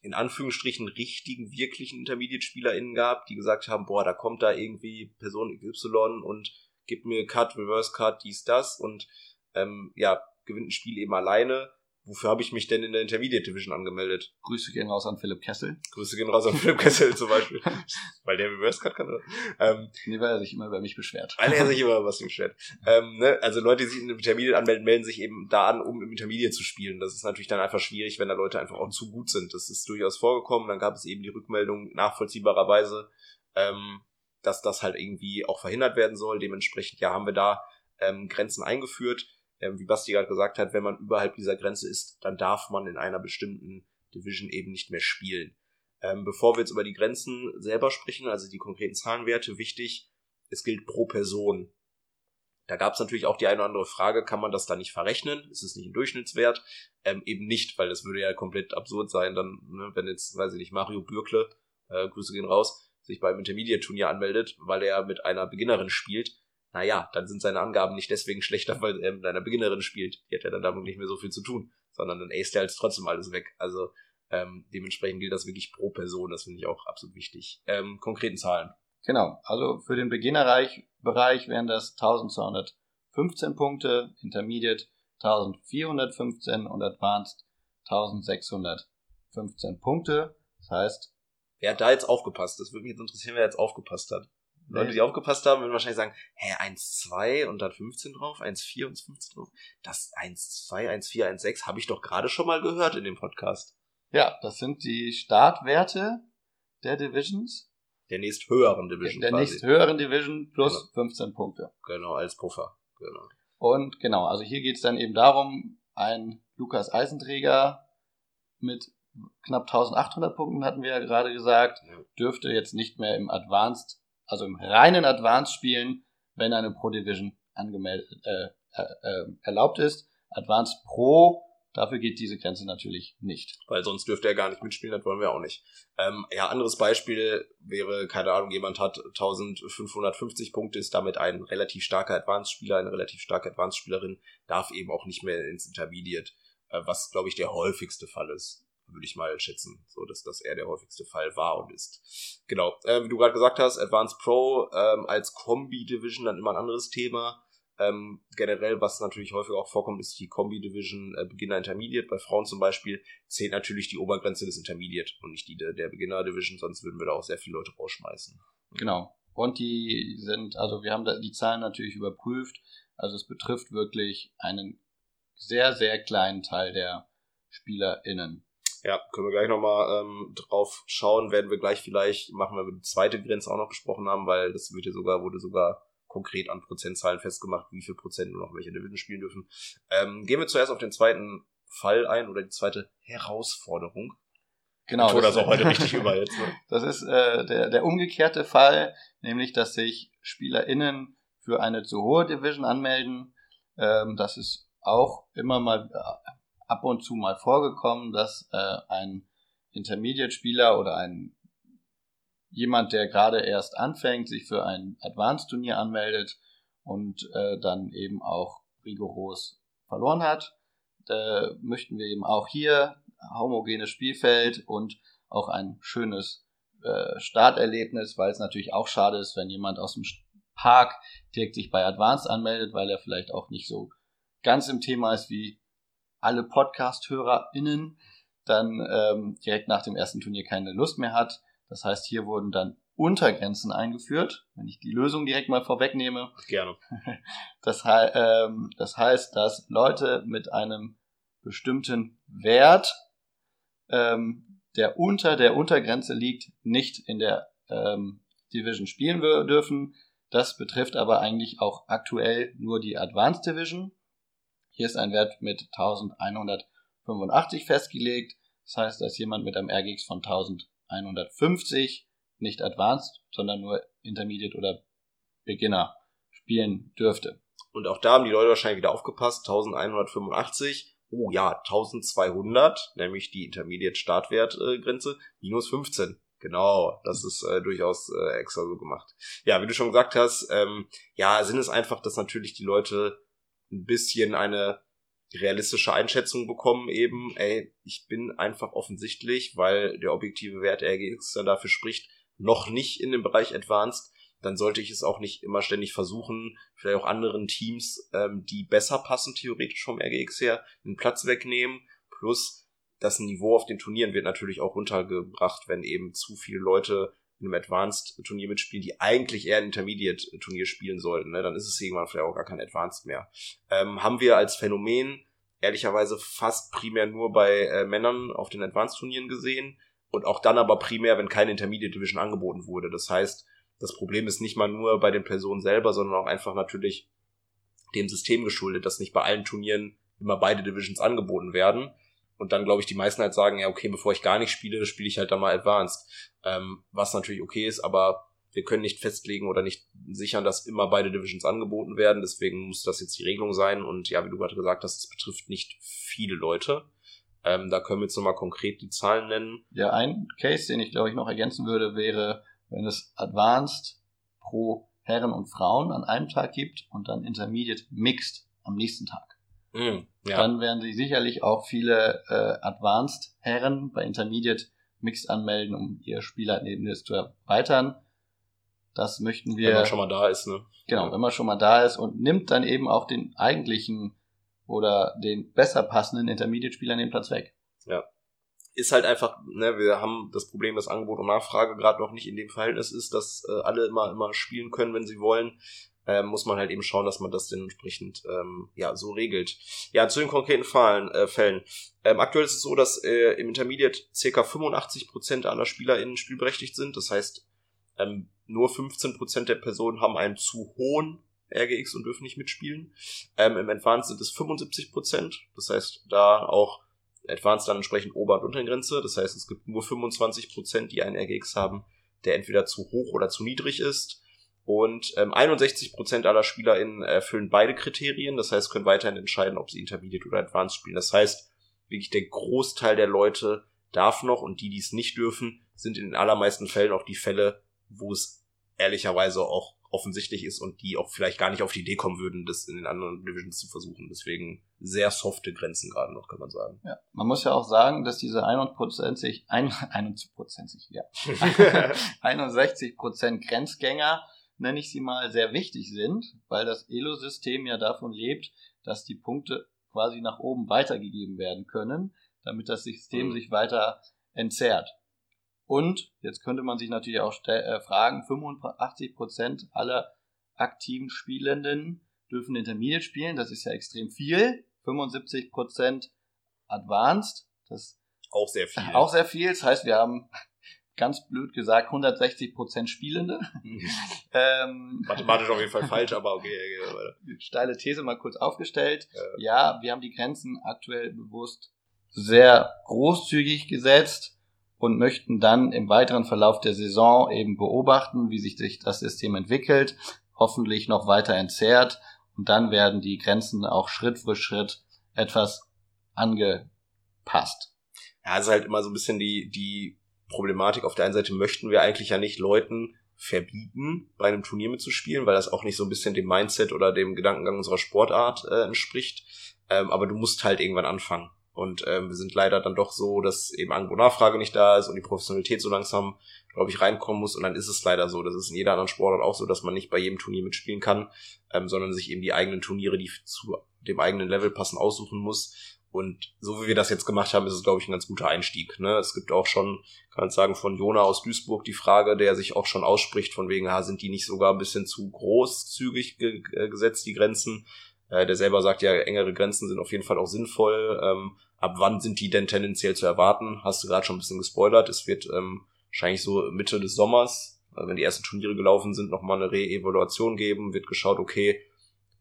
in Anführungsstrichen richtigen, wirklichen Intermediate-SpielerInnen gab, die gesagt haben, boah, da kommt da irgendwie Person XY und gibt mir Cut, Reverse Cut, dies, das und ähm, ja, gewinnt ein Spiel eben alleine wofür habe ich mich denn in der Intermediate Division angemeldet? Grüße gehen raus an Philipp Kessel. Grüße gehen raus an Philipp Kessel zum Beispiel. [laughs] weil der Reverse Cut kann, oder? Ähm, nee, weil er sich immer über mich beschwert. Weil er sich [laughs] immer über was beschwert. ähm, ne? Also Leute, die sich in der Intermediate anmelden, melden sich eben da an, um im Intermediate zu spielen. Das ist natürlich dann einfach schwierig, wenn da Leute einfach auch zu gut sind. Das ist durchaus vorgekommen. Dann gab es eben die Rückmeldung nachvollziehbarerweise, ähm, dass das halt irgendwie auch verhindert werden soll. Dementsprechend, ja, haben wir da ähm, Grenzen eingeführt ähm, wie Basti gerade gesagt hat, wenn man überhalb dieser Grenze ist, dann darf man in einer bestimmten Division eben nicht mehr spielen. Ähm, bevor wir jetzt über die Grenzen selber sprechen, also die konkreten Zahlenwerte, wichtig, es gilt pro Person. Da gab es natürlich auch die eine oder andere Frage, kann man das da nicht verrechnen? Ist es nicht ein Durchschnittswert? Ähm, eben nicht, weil das würde ja komplett absurd sein, dann, ne, wenn jetzt, weiß ich nicht, Mario Bürkle, äh, Grüße gehen raus, sich beim Intermediate-Turnier anmeldet, weil er mit einer Beginnerin spielt, naja, dann sind seine Angaben nicht deswegen schlechter, weil er mit einer Beginnerin spielt. Die hat ja dann damit nicht mehr so viel zu tun, sondern dann ace der halt trotzdem alles weg. Also ähm, dementsprechend gilt das wirklich pro Person, das finde ich auch absolut wichtig. Ähm, konkreten Zahlen. Genau, also für den Beginnerbereich wären das 1215 Punkte, Intermediate 1415 und Advanced 1615 Punkte. Das heißt. Wer hat da jetzt aufgepasst? Das würde mich jetzt interessieren, wer jetzt aufgepasst hat. Leute, die aufgepasst haben, würden wahrscheinlich sagen, hä, 1, 2 und dann 15 drauf, 1, 4 und 15 drauf. Das 1, 2, 1, 4, 1, 6 habe ich doch gerade schon mal gehört in dem Podcast. Ja, das sind die Startwerte der Divisions. Der nächst höheren Division. Der, der nächst höheren Division plus genau. 15 Punkte. Genau, als Puffer. Genau. Und genau, also hier geht es dann eben darum, ein Lukas Eisenträger mit knapp 1800 Punkten hatten wir ja gerade gesagt, dürfte jetzt nicht mehr im Advanced also im reinen Advanced-Spielen, wenn eine Pro Division angemeldet, äh, äh, äh, erlaubt ist. Advanced Pro, dafür geht diese Grenze natürlich nicht. Weil sonst dürfte er gar nicht mitspielen, das wollen wir auch nicht. Ähm, ja, anderes Beispiel wäre, keine Ahnung, jemand hat 1550 Punkte, ist damit ein relativ starker Advanced-Spieler, eine relativ starke Advanced-Spielerin, darf eben auch nicht mehr ins Intermediate, äh, was, glaube ich, der häufigste Fall ist würde ich mal schätzen, so dass das eher der häufigste Fall war und ist. Genau, äh, wie du gerade gesagt hast, Advanced Pro ähm, als Kombi-Division dann immer ein anderes Thema. Ähm, generell, was natürlich häufig auch vorkommt, ist die Kombi-Division äh, Beginner Intermediate. Bei Frauen zum Beispiel zählt natürlich die Obergrenze des Intermediate und nicht die der, der Beginner-Division, sonst würden wir da auch sehr viele Leute rausschmeißen. Genau. Und die sind, also wir haben da die Zahlen natürlich überprüft. Also es betrifft wirklich einen sehr, sehr kleinen Teil der SpielerInnen. Ja, können wir gleich nochmal ähm, drauf schauen, werden wir gleich vielleicht, machen wir die zweite Grenze auch noch besprochen haben, weil das wird ja sogar, wurde sogar konkret an Prozentzahlen festgemacht, wie viel Prozent nur noch welche Division spielen dürfen. Ähm, gehen wir zuerst auf den zweiten Fall ein oder die zweite Herausforderung. Genau. Oder das, so heute richtig über jetzt. Ne? [laughs] Das ist äh, der, der umgekehrte Fall, nämlich dass sich SpielerInnen für eine zu hohe Division anmelden. Ähm, das ist auch immer mal äh, ab und zu mal vorgekommen, dass äh, ein Intermediate-Spieler oder ein jemand, der gerade erst anfängt, sich für ein Advanced-Turnier anmeldet und äh, dann eben auch rigoros verloren hat. Da möchten wir eben auch hier homogenes Spielfeld und auch ein schönes äh, Starterlebnis, weil es natürlich auch schade ist, wenn jemand aus dem Park direkt sich bei Advanced anmeldet, weil er vielleicht auch nicht so ganz im Thema ist wie alle Podcast-HörerInnen, dann ähm, direkt nach dem ersten Turnier keine Lust mehr hat. Das heißt, hier wurden dann Untergrenzen eingeführt, wenn ich die Lösung direkt mal vorwegnehme. Gerne. [laughs] Das, ähm, das heißt, dass Leute mit einem bestimmten Wert, ähm, der unter der Untergrenze liegt, nicht in der ähm, Division spielen dürfen. Das betrifft aber eigentlich auch aktuell nur die Advanced Division. Hier ist ein Wert mit 1185 festgelegt. Das heißt, dass jemand mit einem RGX von 1150 nicht Advanced, sondern nur Intermediate oder Beginner spielen dürfte. Und auch da haben die Leute wahrscheinlich wieder aufgepasst. 1185. Oh ja, 1200, nämlich die Intermediate Startwertgrenze, minus 15. Genau, das ist äh, durchaus äh, extra so gemacht. Ja, wie du schon gesagt hast, ähm, ja, Sinn ist einfach, dass natürlich die Leute ein bisschen eine realistische Einschätzung bekommen, eben, ey, ich bin einfach offensichtlich, weil der objektive Wert RGX dann dafür spricht, noch nicht in dem Bereich Advanced, dann sollte ich es auch nicht immer ständig versuchen, vielleicht auch anderen Teams, ähm, die besser passen, theoretisch vom RGX her, den Platz wegnehmen. Plus das Niveau auf den Turnieren wird natürlich auch runtergebracht, wenn eben zu viele Leute in einem Advanced-Turnier mitspielen, die eigentlich eher ein Intermediate-Turnier spielen sollten. Ne? Dann ist es irgendwann vielleicht auch gar kein Advanced mehr. Ähm, haben wir als Phänomen ehrlicherweise fast primär nur bei äh, Männern auf den Advanced-Turnieren gesehen und auch dann aber primär, wenn keine Intermediate Division angeboten wurde. Das heißt, das Problem ist nicht mal nur bei den Personen selber, sondern auch einfach natürlich dem System geschuldet, dass nicht bei allen Turnieren immer beide Divisions angeboten werden. Und dann glaube ich, die meisten halt sagen, ja, okay, bevor ich gar nicht spiele, spiele ich halt dann mal Advanced. Ähm, was natürlich okay ist, aber wir können nicht festlegen oder nicht sichern, dass immer beide Divisions angeboten werden. Deswegen muss das jetzt die Regelung sein. Und ja, wie du gerade gesagt hast, es betrifft nicht viele Leute. Ähm, da können wir jetzt nochmal konkret die Zahlen nennen. Ja, ein Case, den ich glaube ich noch ergänzen würde, wäre, wenn es Advanced pro Herren und Frauen an einem Tag gibt und dann Intermediate Mixed am nächsten Tag. Mm, ja. Dann werden sich sicherlich auch viele äh, Advanced Herren bei Intermediate Mixed anmelden, um ihr Spielerlebnis zu erweitern. Das möchten wir. Wenn man schon mal da ist, ne? Genau, wenn man schon mal da ist und nimmt dann eben auch den eigentlichen oder den besser passenden Intermediate-Spielern den Platz weg. Ja. Ist halt einfach, ne, wir haben das Problem, dass Angebot und Nachfrage gerade noch nicht in dem Verhältnis ist, dass äh, alle immer, immer spielen können, wenn sie wollen. Ähm, muss man halt eben schauen, dass man das dementsprechend ähm, ja so regelt. Ja, zu den konkreten Fallen, äh, Fällen. Ähm, aktuell ist es so, dass äh, im Intermediate ca. 85% aller SpielerInnen spielberechtigt sind. Das heißt, ähm, nur 15% der Personen haben einen zu hohen RGX und dürfen nicht mitspielen. Ähm, Im Advanced sind es 75 Prozent. Das heißt, da auch Advanced dann entsprechend Ober- und Untergrenze. Das heißt, es gibt nur 25 Prozent, die einen RGX haben, der entweder zu hoch oder zu niedrig ist. Und ähm, 61 Prozent aller SpielerInnen erfüllen beide Kriterien. Das heißt, können weiterhin entscheiden, ob sie Intermediate oder Advanced spielen. Das heißt, wirklich der Großteil der Leute darf noch und die, die es nicht dürfen, sind in den allermeisten Fällen auch die Fälle, wo es ehrlicherweise auch offensichtlich ist und die auch vielleicht gar nicht auf die Idee kommen würden, das in den anderen Divisions zu versuchen. Deswegen sehr softe Grenzen gerade noch, kann man sagen. Ja, man muss ja auch sagen, dass diese 21, 21, [laughs] ja, [laughs] [laughs] 61 Prozent Grenzgänger, nenne ich sie mal, sehr wichtig sind, weil das Elo-System ja davon lebt, dass die Punkte quasi nach oben weitergegeben werden können, damit das System mhm. sich weiter entzerrt. Und jetzt könnte man sich natürlich auch äh, fragen, 85% aller aktiven Spielenden dürfen Intermediate spielen, das ist ja extrem viel. 75% Advanced, das auch sehr viel. [laughs] Auch sehr viel. Das heißt, wir haben ganz blöd gesagt 160% Spielende. [laughs] ähm, Mathematisch auf jeden Fall falsch, aber okay. Steile These mal kurz aufgestellt. Ja. ja, wir haben die Grenzen aktuell bewusst sehr großzügig gesetzt und möchten dann im weiteren Verlauf der Saison eben beobachten, wie sich das System entwickelt, hoffentlich noch weiter entzerrt und dann werden die Grenzen auch Schritt für Schritt etwas angepasst. Ja, es ist halt immer so ein bisschen die, die Problematik. Auf der einen Seite möchten wir eigentlich ja nicht Leuten verbieten, bei einem Turnier mitzuspielen, weil das auch nicht so ein bisschen dem Mindset oder dem Gedankengang unserer Sportart äh, entspricht. Ähm, aber du musst halt irgendwann anfangen. Und ähm, wir sind leider dann doch so, dass eben Angebot-Nachfrage nicht da ist und die Professionalität so langsam, glaube ich, reinkommen muss. Und dann ist es leider so. Das ist in jeder anderen Sportart auch so, dass man nicht bei jedem Turnier mitspielen kann, ähm, sondern sich eben die eigenen Turniere, die zu dem eigenen Level passen, aussuchen muss. Und so wie wir das jetzt gemacht haben, ist es, glaube ich, ein ganz guter Einstieg. Ne? Es gibt auch schon, kann man sagen, von Jona aus Duisburg die Frage, der sich auch schon ausspricht, von wegen, ha, sind die nicht sogar ein bisschen zu großzügig ge äh, gesetzt, die Grenzen? Äh, der selber sagt ja, engere Grenzen sind auf jeden Fall auch sinnvoll. Ähm, ab wann sind die denn tendenziell zu erwarten? Hast du gerade schon ein bisschen gespoilert. Es wird ähm, wahrscheinlich so Mitte des Sommers, also wenn die ersten Turniere gelaufen sind, nochmal eine Re-Evaluation geben, wird geschaut, okay,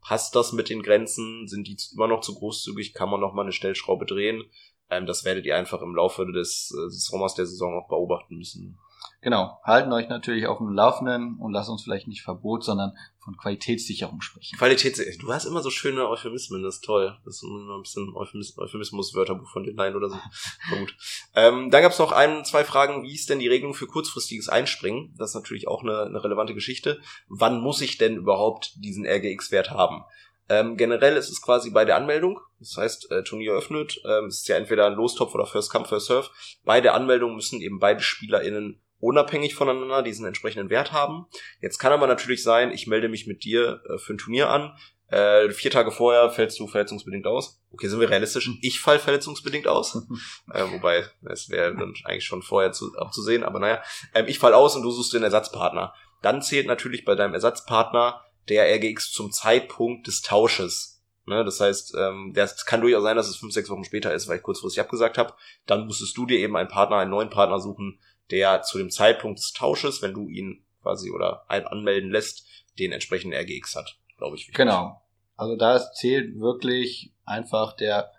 passt das mit den Grenzen? Sind die immer noch zu großzügig? Kann man nochmal eine Stellschraube drehen? Ähm, das werdet ihr einfach im Laufe des, äh, des Sommers der Saison auch beobachten müssen. Genau, halten euch natürlich auf dem Laufenden und lasst uns vielleicht nicht Verbot, sondern von Qualitätssicherung sprechen. Qualitätssicherung. Du hast immer so schöne Euphemismen, das ist toll. Das ist immer ein bisschen Euphemismus-Wörterbuch von den Nein oder so. [laughs] gut. Ähm, dann gab es noch ein, zwei Fragen. Wie ist denn die Regelung für kurzfristiges Einspringen? Das ist natürlich auch eine, eine relevante Geschichte. Wann muss ich denn überhaupt diesen RGX-Wert haben? Ähm, generell ist es quasi bei der Anmeldung. Das heißt, äh, Turnier öffnet. Ähm, es ist ja entweder ein Lostopf oder First Come, First Serve. Bei der Anmeldung müssen eben beide SpielerInnen unabhängig voneinander diesen entsprechenden Wert haben. Jetzt kann aber natürlich sein, ich melde mich mit dir äh, für ein Turnier an. Äh, vier Tage vorher fällst du verletzungsbedingt aus. Okay, sind wir realistisch? Ich fall verletzungsbedingt aus. [laughs] äh, wobei, es wäre dann eigentlich schon vorher zu, abzusehen, aber naja. Ähm, ich fall aus und du suchst den Ersatzpartner. Dann zählt natürlich bei deinem Ersatzpartner der RGX zum Zeitpunkt des Tausches. Ne, das heißt, ähm, das kann durchaus sein, dass es fünf, sechs Wochen später ist, weil ich kurzfristig abgesagt habe. Dann musstest du dir eben einen Partner, einen neuen Partner suchen, der zu dem Zeitpunkt des Tausches, wenn du ihn quasi oder ein anmelden lässt, den entsprechenden RGX hat, glaube ich. Genau. Also da zählt wirklich einfach der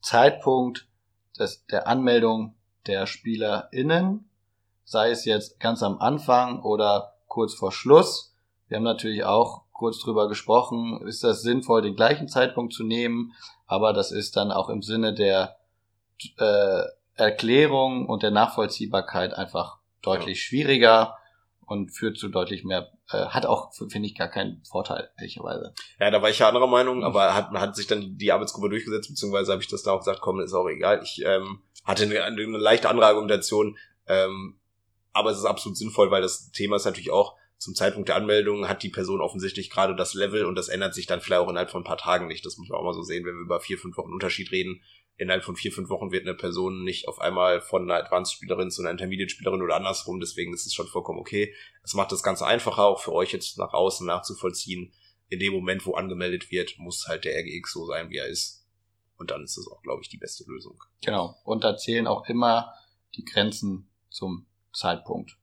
Zeitpunkt des, der Anmeldung der SpielerInnen, sei es jetzt ganz am Anfang oder kurz vor Schluss. Wir haben natürlich auch kurz drüber gesprochen, ist das sinnvoll, den gleichen Zeitpunkt zu nehmen, aber das ist dann auch im Sinne der äh, Erklärung und der Nachvollziehbarkeit einfach deutlich schwieriger und führt zu deutlich mehr, äh, hat auch, finde ich, gar keinen Vorteil, ehrlicherweise. Ja, da war ich ja anderer Meinung, aber hat, hat sich dann die Arbeitsgruppe durchgesetzt, beziehungsweise habe ich das da auch gesagt, komm, ist auch egal. Ich ähm, hatte eine, eine leichte andere Argumentation, ähm, aber es ist absolut sinnvoll, weil das Thema ist natürlich auch, zum Zeitpunkt der Anmeldung hat die Person offensichtlich gerade das Level und das ändert sich dann vielleicht auch innerhalb von ein paar Tagen nicht. Das muss man auch mal so sehen, wenn wir über vier, fünf Wochen Unterschied reden innerhalb von vier, fünf Wochen wird eine Person nicht auf einmal von einer Advanced-Spielerin zu einer Intermediate-Spielerin oder andersrum. Deswegen ist es schon vollkommen okay. Es macht das Ganze einfacher, auch für euch jetzt nach außen nachzuvollziehen. In dem Moment, wo angemeldet wird, muss halt der RGX so sein, wie er ist. Und dann ist es auch, glaube ich, die beste Lösung. Genau. Und da zählen auch immer die Grenzen zum Zeitpunkt.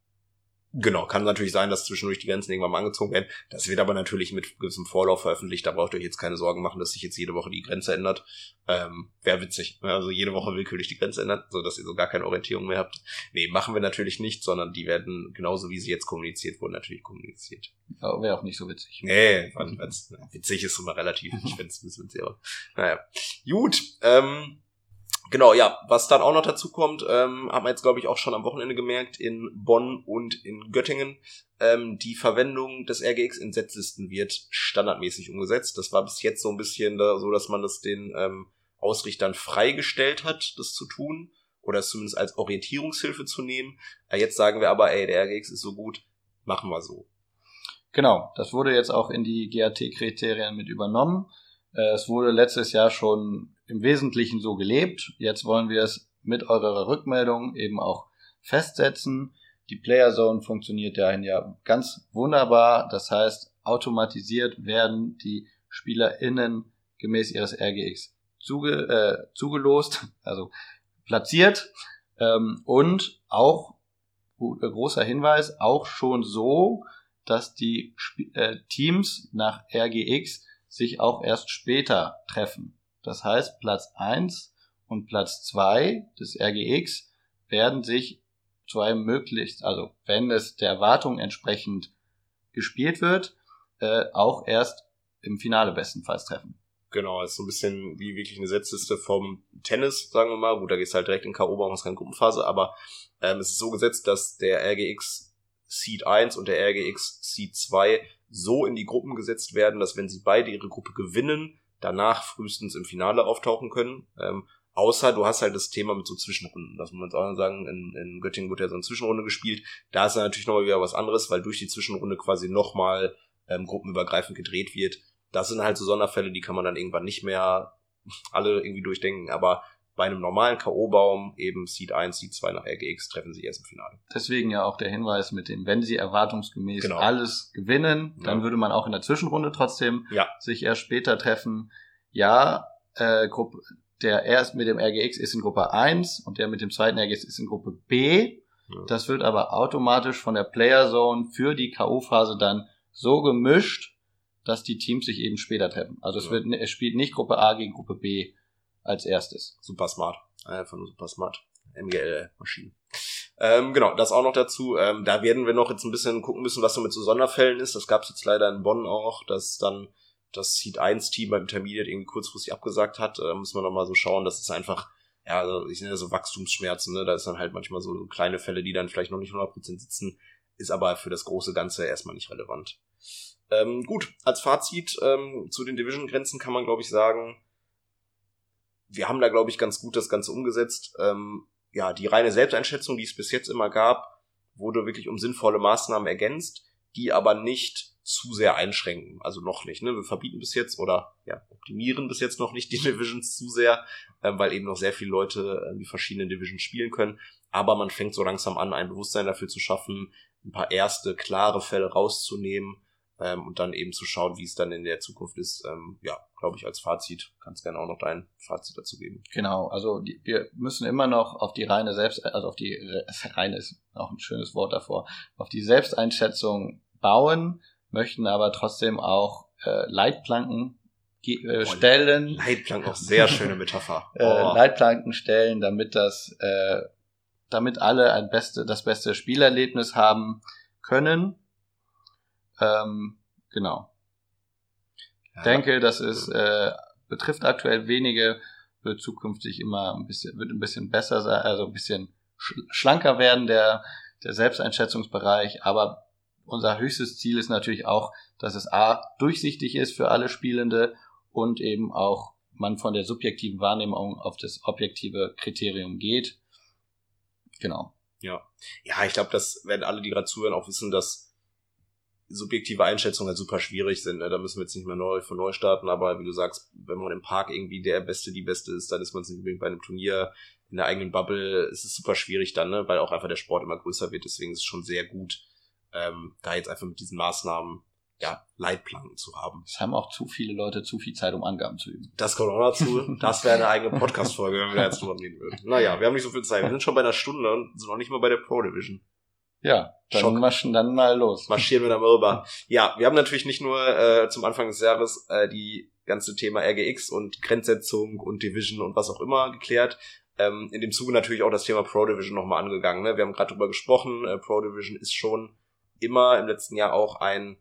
Genau, kann natürlich sein, dass zwischendurch die Grenzen irgendwann mal angezogen werden. Das wird aber natürlich mit gewissem Vorlauf veröffentlicht. Da braucht ihr euch jetzt keine Sorgen machen, dass sich jetzt jede Woche die Grenze ändert. Ähm, Wäre witzig. Also jede Woche willkürlich die Grenze ändert, so dass ihr so gar keine Orientierung mehr habt. Nee, machen wir natürlich nicht, sondern die werden genauso wie sie jetzt kommuniziert wurden, natürlich kommuniziert. Ja, Wäre auch nicht so witzig. Nee, witzig ist immer relativ. Ich finde es ein bisschen sehr. Naja. Gut, ähm, Genau, ja, was dann auch noch dazu kommt, ähm, hat man jetzt, glaube ich, auch schon am Wochenende gemerkt, in Bonn und in Göttingen, ähm, die Verwendung des RGX in Setzlisten wird standardmäßig umgesetzt. Das war bis jetzt so ein bisschen da, so, dass man das den ähm, Ausrichtern freigestellt hat, das zu tun oder es zumindest als Orientierungshilfe zu nehmen. Äh, jetzt sagen wir aber, ey, der RGX ist so gut, machen wir so. Genau, das wurde jetzt auch in die GAT-Kriterien mit übernommen. Äh, es wurde letztes Jahr schon im Wesentlichen so gelebt. Jetzt wollen wir es mit eurer Rückmeldung eben auch festsetzen. Die Player Zone funktioniert dahin ja ganz wunderbar. Das heißt, automatisiert werden die SpielerInnen gemäß ihres RGX zuge, äh, zugelost, [laughs] also platziert. Ähm, und auch, äh, großer Hinweis, auch schon so, dass die Sp äh, Teams nach RGX sich auch erst später treffen. Das heißt, Platz 1 und Platz 2 des RGX werden sich zwei möglichst, also wenn es der Erwartung entsprechend gespielt wird, äh, auch erst im Finale bestenfalls treffen. Genau, ist so ein bisschen wie wirklich eine Setzliste vom Tennis, sagen wir mal. Gut, da geht's halt direkt in K.O. warum ist keine Gruppenphase, aber ähm, es ist so gesetzt, dass der RGX Seed 1 und der RGX Seed 2 so in die Gruppen gesetzt werden, dass wenn sie beide ihre Gruppe gewinnen, danach frühestens im Finale auftauchen können. Ähm, außer du hast halt das Thema mit so Zwischenrunden. Das muss man jetzt auch sagen, in, in Göttingen wurde ja so eine Zwischenrunde gespielt. Da ist natürlich nochmal wieder was anderes, weil durch die Zwischenrunde quasi nochmal ähm, gruppenübergreifend gedreht wird das sind halt so Sonderfälle, die kann man dann irgendwann nicht mehr alle irgendwie durchdenken, aber bei einem normalen K.O.-Baum, eben Seed 1, Seed 2 nach RGX, treffen sie erst im Finale. Deswegen ja auch der Hinweis mit dem, wenn sie erwartungsgemäß genau. alles gewinnen, dann ja. würde man auch in der Zwischenrunde trotzdem ja. sich erst später treffen. Ja, äh, Gruppe, der erst mit dem RGX ist in Gruppe 1 und der mit dem zweiten RGX ist in Gruppe B. Ja. Das wird aber automatisch von der Player Zone für die K.O.-Phase dann so gemischt, dass die Teams sich eben später treffen. Also es, wird, es spielt nicht Gruppe A gegen Gruppe B als erstes. Super smart. Einfach nur super smart. MGL-Maschinen. Ähm, genau, das auch noch dazu. Ähm, da werden wir noch jetzt ein bisschen gucken müssen, was so mit so Sonderfällen ist. Das gab es jetzt leider in Bonn auch, dass dann das Seed 1 Team beim Intermediate irgendwie kurzfristig abgesagt hat. Da muss man noch mal so schauen, das ist einfach, ja, also ich nenne das so Wachstumsschmerzen, ne? Da ist dann halt manchmal so kleine Fälle, die dann vielleicht noch nicht 100% sitzen, ist aber für das große Ganze erstmal nicht relevant. Ähm, gut, als Fazit ähm, zu den Division-Grenzen kann man, glaube ich, sagen, wir haben da, glaube ich, ganz gut das Ganze umgesetzt. Ähm, ja, die reine Selbsteinschätzung, die es bis jetzt immer gab, wurde wirklich um sinnvolle Maßnahmen ergänzt, die aber nicht zu sehr einschränken. Also noch nicht. Ne? Wir verbieten bis jetzt oder ja, optimieren bis jetzt noch nicht die [laughs] Divisions zu sehr, äh, weil eben noch sehr viele Leute äh, die verschiedenen Divisions spielen können. Aber man fängt so langsam an, ein Bewusstsein dafür zu schaffen, ein paar erste klare Fälle rauszunehmen ähm, und dann eben zu schauen, wie es dann in der Zukunft ist. Ähm, ja, glaube ich, als Fazit kannst gerne auch noch dein Fazit dazu geben. Genau, also die, wir müssen immer noch auf die reine Selbst, also auf die [laughs] reine ist auch ein schönes Wort davor, auf die Selbsteinschätzung bauen, möchten aber trotzdem auch äh, Leitplanken äh, stellen. Leitplanken, auch sehr schöne Metapher. [laughs] Äh, oh. äh, Leitplanken stellen, damit das, äh, damit alle ein beste, das beste Spielerlebnis haben können ähm, genau. Ja, denke, das ist äh, betrifft aktuell wenige, wird zukünftig immer ein bisschen wird ein bisschen besser sein, also ein bisschen schlanker werden der der Selbsteinschätzungsbereich, aber unser höchstes Ziel ist natürlich auch, dass es a durchsichtig ist für alle Spielende und eben auch man von der subjektiven Wahrnehmung auf das objektive Kriterium geht. Genau. Ja. Ja, ich glaube, dass werden alle, die gerade zuhören, auch wissen, dass subjektive Einschätzungen halt super schwierig sind. Ne? Da müssen wir jetzt nicht mehr neu von neu starten, aber wie du sagst, wenn man im Park irgendwie der Beste, die Beste ist, dann ist man es nicht unbedingt bei einem Turnier in der eigenen Bubble. Es ist super schwierig dann, ne? weil auch einfach der Sport immer größer wird. Deswegen ist es schon sehr gut, ähm, da jetzt einfach mit diesen Maßnahmen ja, Leitplanken zu haben. Es haben auch zu viele Leute zu viel Zeit, um Angaben zu üben. Das kommt auch dazu. Das wäre eine eigene Podcast-Folge, wenn wir da jetzt drüber reden würden. Naja, wir haben nicht so viel Zeit. Wir sind schon bei einer Stunde und sind noch nicht mal bei der Pro Division. Ja, dann marschen dann mal los. Marschieren wir dann mal rüber. Ja, wir haben natürlich nicht nur äh, zum Anfang des Jahres äh, die ganze Thema RGX und Grenzsetzung und Division und was auch immer geklärt. Ähm, in dem Zuge natürlich auch das Thema Pro Division nochmal angegangen. Ne? Wir haben gerade drüber gesprochen. Äh, Pro Division ist schon immer im letzten Jahr auch ein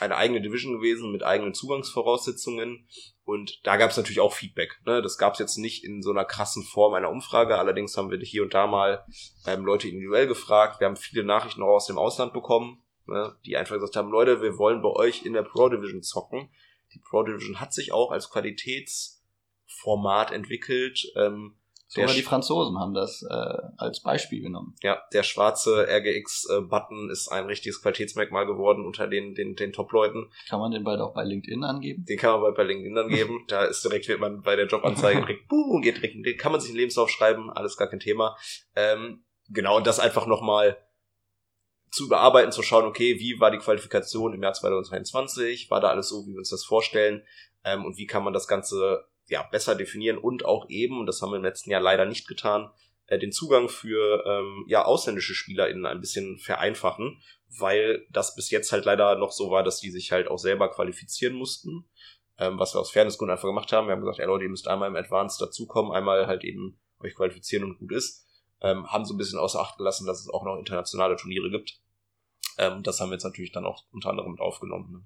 eine eigene Division gewesen mit eigenen Zugangsvoraussetzungen. Und da gab es natürlich auch Feedback. Ne? Das gab es jetzt nicht in so einer krassen Form einer Umfrage. Allerdings haben wir hier und da mal ähm, Leute individuell gefragt. Wir haben viele Nachrichten auch aus dem Ausland bekommen, ne? die einfach gesagt haben, Leute, wir wollen bei euch in der Pro Division zocken. Die Pro Division hat sich auch als Qualitätsformat entwickelt. Ähm, Sogar die Franzosen haben das äh, als Beispiel genommen. Ja, der schwarze RGX-Button ist ein richtiges Qualitätsmerkmal geworden unter den, den, den Top-Leuten. Kann man den bald auch bei LinkedIn angeben? Den kann man bald bei LinkedIn angeben. da ist direkt, wird man bei der Jobanzeige [laughs] direkt, boom, geht direkt, den kann man sich in den Lebenslauf schreiben, alles gar kein Thema. Ähm, genau, und das einfach nochmal zu bearbeiten, zu schauen, okay, wie war die Qualifikation im Jahr 2022? War da alles so, wie wir uns das vorstellen? Ähm, und wie kann man das Ganze ja, besser definieren und auch eben, und das haben wir im letzten Jahr leider nicht getan, äh, den Zugang für ähm, ja, ausländische SpielerInnen ein bisschen vereinfachen, weil das bis jetzt halt leider noch so war, dass die sich halt auch selber qualifizieren mussten. Ähm, was wir aus Fairnessgründen einfach gemacht haben. Wir haben gesagt, ey Leute, ihr müsst einmal im Advanced dazukommen, einmal halt eben euch qualifizieren und gut ist. ähm, haben so ein bisschen außer Acht gelassen, dass es auch noch internationale Turniere gibt. Ähm, das haben wir jetzt natürlich dann auch unter anderem mit aufgenommen. Ne?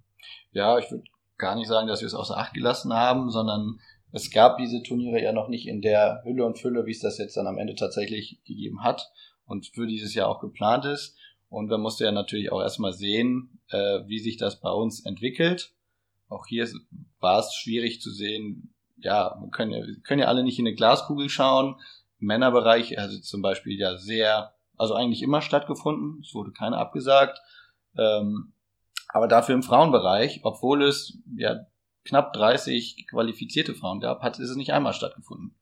Ja, ich würde gar nicht sagen, dass wir es außer Acht gelassen haben, sondern es gab diese Turniere ja noch nicht in der Hülle und Fülle, wie es das jetzt dann am Ende tatsächlich gegeben hat und für dieses Jahr auch geplant ist. Und man musste ja natürlich auch erstmal sehen, äh, wie sich das bei uns entwickelt. Auch hier war es schwierig zu sehen, ja, wir können ja, wir können ja alle nicht in eine Glaskugel schauen. Im Männerbereich hat also zum Beispiel ja sehr, also eigentlich immer stattgefunden. Es wurde keine abgesagt. Ähm, aber dafür im Frauenbereich, obwohl es ja knapp 30 qualifizierte Frauen gab, hat ist es nicht einmal stattgefunden.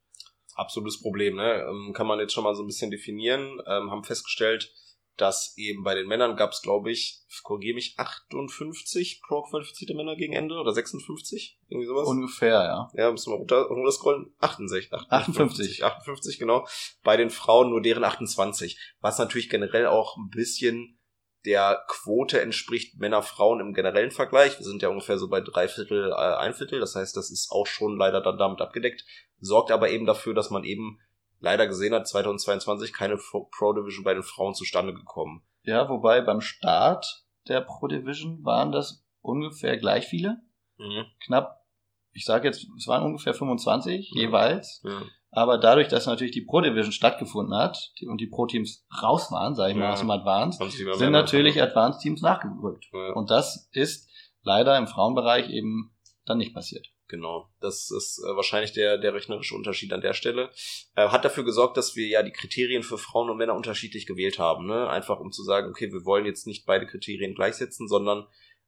Absolutes Problem, ne? Ähm, kann man jetzt schon mal so ein bisschen definieren. Ähm, haben festgestellt, dass eben bei den Männern gab es, glaube ich, korrigiere mich, 58 pro-qualifizierte Männer gegen Ende oder 56? Irgendwie sowas? Ungefähr, ja. Ja, müssen wir runter, runter scrollen. 68, 58. 58. 58, genau. Bei den Frauen nur deren 28. Was natürlich generell auch ein bisschen der Quote entspricht Männer-Frauen im generellen Vergleich. Wir sind ja ungefähr so bei drei Viertel, äh, ein Viertel. Das heißt, das ist auch schon leider dann damit abgedeckt. Sorgt aber eben dafür, dass man eben leider gesehen hat, 2022 keine Pro Division bei den Frauen zustande gekommen. Ja, wobei beim Start der Pro Division waren das ungefähr gleich viele. Mhm. Knapp, ich sage jetzt, es waren ungefähr 25 mhm. jeweils. Mhm. Aber dadurch, dass natürlich die Pro Division stattgefunden hat und die Pro Teams raus waren, sage ich mal, aus dem Advanced, sind natürlich Advanced Teams nachgerückt. Ja. Und das ist leider im Frauenbereich eben dann nicht passiert. Genau, das ist äh, wahrscheinlich der, der rechnerische Unterschied an der Stelle. Äh, hat dafür gesorgt, dass wir ja die Kriterien für Frauen und Männer unterschiedlich gewählt haben. Ne? Einfach um zu sagen, okay, wir wollen jetzt nicht beide Kriterien gleichsetzen, sondern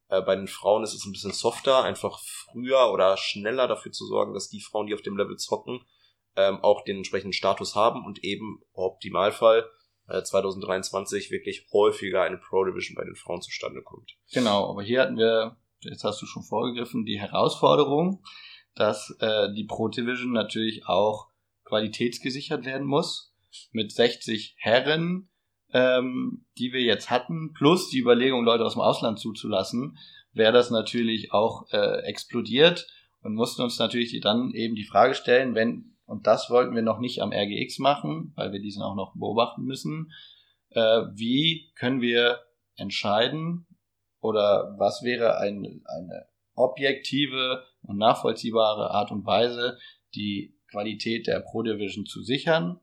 äh, bei den Frauen ist es ein bisschen softer, einfach früher oder schneller dafür zu sorgen, dass die Frauen, die auf dem Level zocken, ähm, auch den entsprechenden Status haben und eben im Optimalfall 2023 äh, wirklich häufiger eine Pro Division bei den Frauen zustande kommt. Genau, aber hier hatten wir jetzt hast du schon vorgegriffen, die Herausforderung, dass äh, die Pro Division natürlich auch qualitätsgesichert werden muss. Mit 60 Herren, ähm, die wir jetzt hatten, plus die Überlegung, Leute aus dem Ausland zuzulassen, wäre das natürlich auch äh, explodiert und mussten uns natürlich dann eben die Frage stellen, wenn, und das wollten wir noch nicht am RGX machen, weil wir diesen auch noch beobachten müssen, äh, wie können wir entscheiden, oder was wäre ein, eine objektive und nachvollziehbare Art und Weise, die Qualität der Pro Division zu sichern.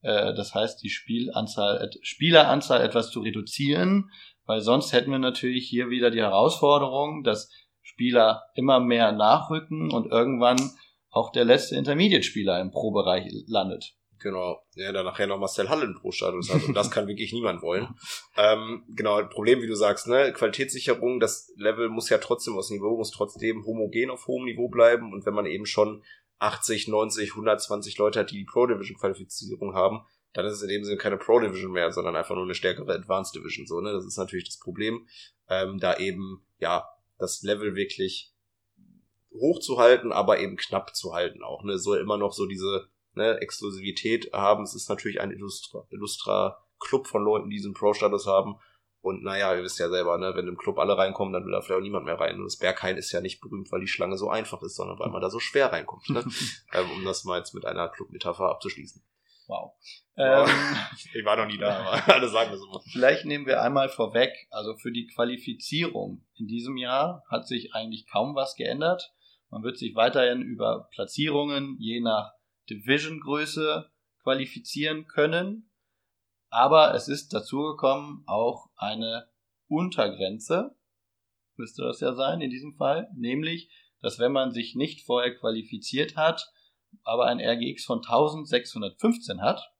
Äh, das heißt, die Spielanzahl, Spieleranzahl etwas zu reduzieren, weil sonst hätten wir natürlich hier wieder die Herausforderung, dass Spieler immer mehr nachrücken und irgendwann auch der letzte Intermediate-Spieler im Pro-Bereich landet. Genau, ja, dann nachher noch Marcel Hallen pro Status hat und [laughs] das kann wirklich niemand wollen. Ähm, genau, Problem, wie du sagst, ne, Qualitätssicherung, das Level muss ja trotzdem aus Niveau, muss trotzdem homogen auf hohem Niveau bleiben. Und wenn man eben schon 80, 90, 120 Leute hat, die die Pro Division Qualifizierung haben, dann ist es in dem Sinne keine Pro Division mehr, sondern einfach nur eine stärkere Advanced Division, so, ne, das ist natürlich das Problem, ähm, da eben, ja, das Level wirklich hochzuhalten, aber eben knapp zu halten auch, ne, soll immer noch so diese ne, Exklusivität haben. Es ist natürlich ein Illustra, Illustra Club von Leuten, die diesen Pro-Status haben. Und naja, ihr wisst ja selber, ne, wenn im Club alle reinkommen, dann will da vielleicht auch niemand mehr rein. Und das Berghain ist ja nicht berühmt, weil die Schlange so einfach ist, sondern weil man da so schwer reinkommt. Ne? [laughs] ähm, um das mal jetzt mit einer Club-Metapher abzuschließen. Wow. Ähm, [laughs] ich war noch nie da, aber [laughs] alle sagen das immer. Vielleicht nehmen wir einmal vorweg, also für die Qualifizierung in diesem Jahr hat sich eigentlich kaum was geändert. Man wird sich weiterhin über Platzierungen je nach Division-Größe qualifizieren können. Aber es ist dazu gekommen auch eine Untergrenze, müsste das ja sein in diesem Fall, nämlich, dass wenn man sich nicht vorher qualifiziert hat, aber ein RGX von 1615 hat,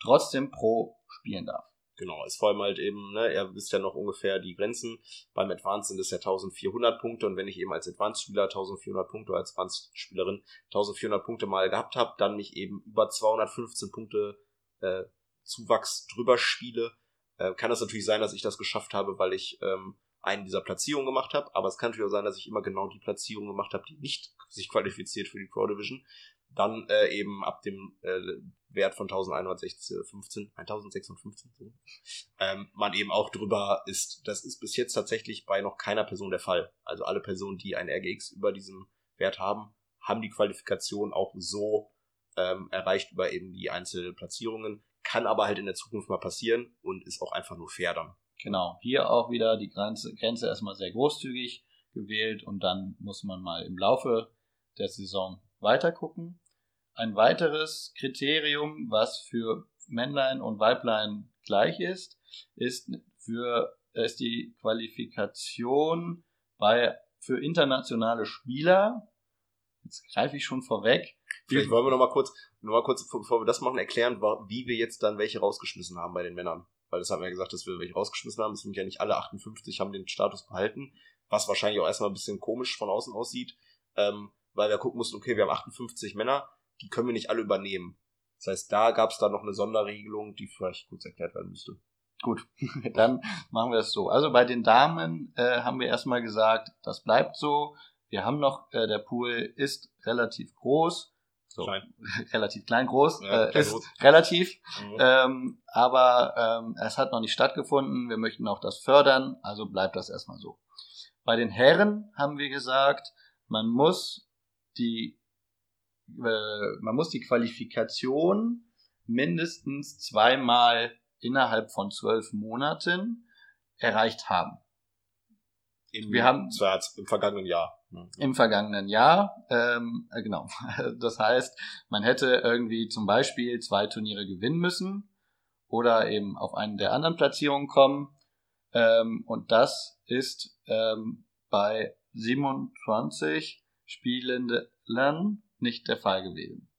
trotzdem Pro spielen darf. Genau, ist vor allem halt eben, ne, er wisst ja noch ungefähr die Grenzen. Beim Advanced sind es ja 1400 Punkte und wenn ich eben als Advanced-Spieler 1400 Punkte oder als Advanced-Spielerin 1400 Punkte mal gehabt habe, dann mich eben über 215 Punkte äh, Zuwachs drüber spiele, äh, kann das natürlich sein, dass ich das geschafft habe, weil ich ähm, einen dieser Platzierungen gemacht habe, aber es kann natürlich auch sein, dass ich immer genau die Platzierung gemacht habe, die nicht sich qualifiziert für die Pro Division. Dann äh, eben ab dem äh, Wert von 1115, 1615, so, ähm, man eben auch drüber ist. Das ist bis jetzt tatsächlich bei noch keiner Person der Fall. Also alle Personen, die ein RGX über diesem Wert haben, haben die Qualifikation auch so ähm, erreicht über eben die Einzelplatzierungen. kann aber halt in der Zukunft mal passieren und ist auch einfach nur fair dann. Genau, hier auch wieder die Grenze, Grenze erstmal sehr großzügig gewählt und dann muss man mal im Laufe der Saison weiter gucken. Ein weiteres Kriterium, was für Männlein und Weiblein gleich ist, ist für ist die Qualifikation bei für internationale Spieler. Jetzt greife ich schon vorweg. Vielleicht wollen wir noch mal kurz, noch mal kurz, bevor wir das machen, erklären, wie wir jetzt dann welche rausgeschmissen haben bei den Männern. Weil das haben wir ja gesagt, dass wir welche rausgeschmissen haben. Es sind ja nicht alle 58 haben den Status behalten, was wahrscheinlich auch erstmal ein bisschen komisch von außen aussieht, ähm, weil wir gucken mussten, okay, wir haben 58 Männer, die können wir nicht alle übernehmen. Das heißt, da gab es dann noch eine Sonderregelung, die vielleicht kurz erklärt werden müsste. Gut, [laughs] dann machen wir es so. Also bei den Damen äh, haben wir erstmal gesagt, das bleibt so. Wir haben noch, äh, der Pool ist relativ groß. So, Klein. [laughs] relativ klein, groß, Ja, äh, klein, ist groß. relativ. Mhm. Ähm, aber ähm, es hat noch nicht stattgefunden. Wir möchten auch das fördern, also bleibt das erstmal so. Bei den Herren haben wir gesagt, man muss die äh, man muss die Qualifikation mindestens zweimal innerhalb von zwölf Monaten erreicht haben. Im, wir haben- jetzt im vergangenen Jahr. Mhm. Im vergangenen Jahr, ähm, äh, genau. [laughs] Das heißt, man hätte irgendwie zum Beispiel zwei Turniere gewinnen müssen oder eben auf einen der anderen Platzierungen kommen. Ähm, und das ist ähm, bei 27 Spielenden nicht der Fall gewesen.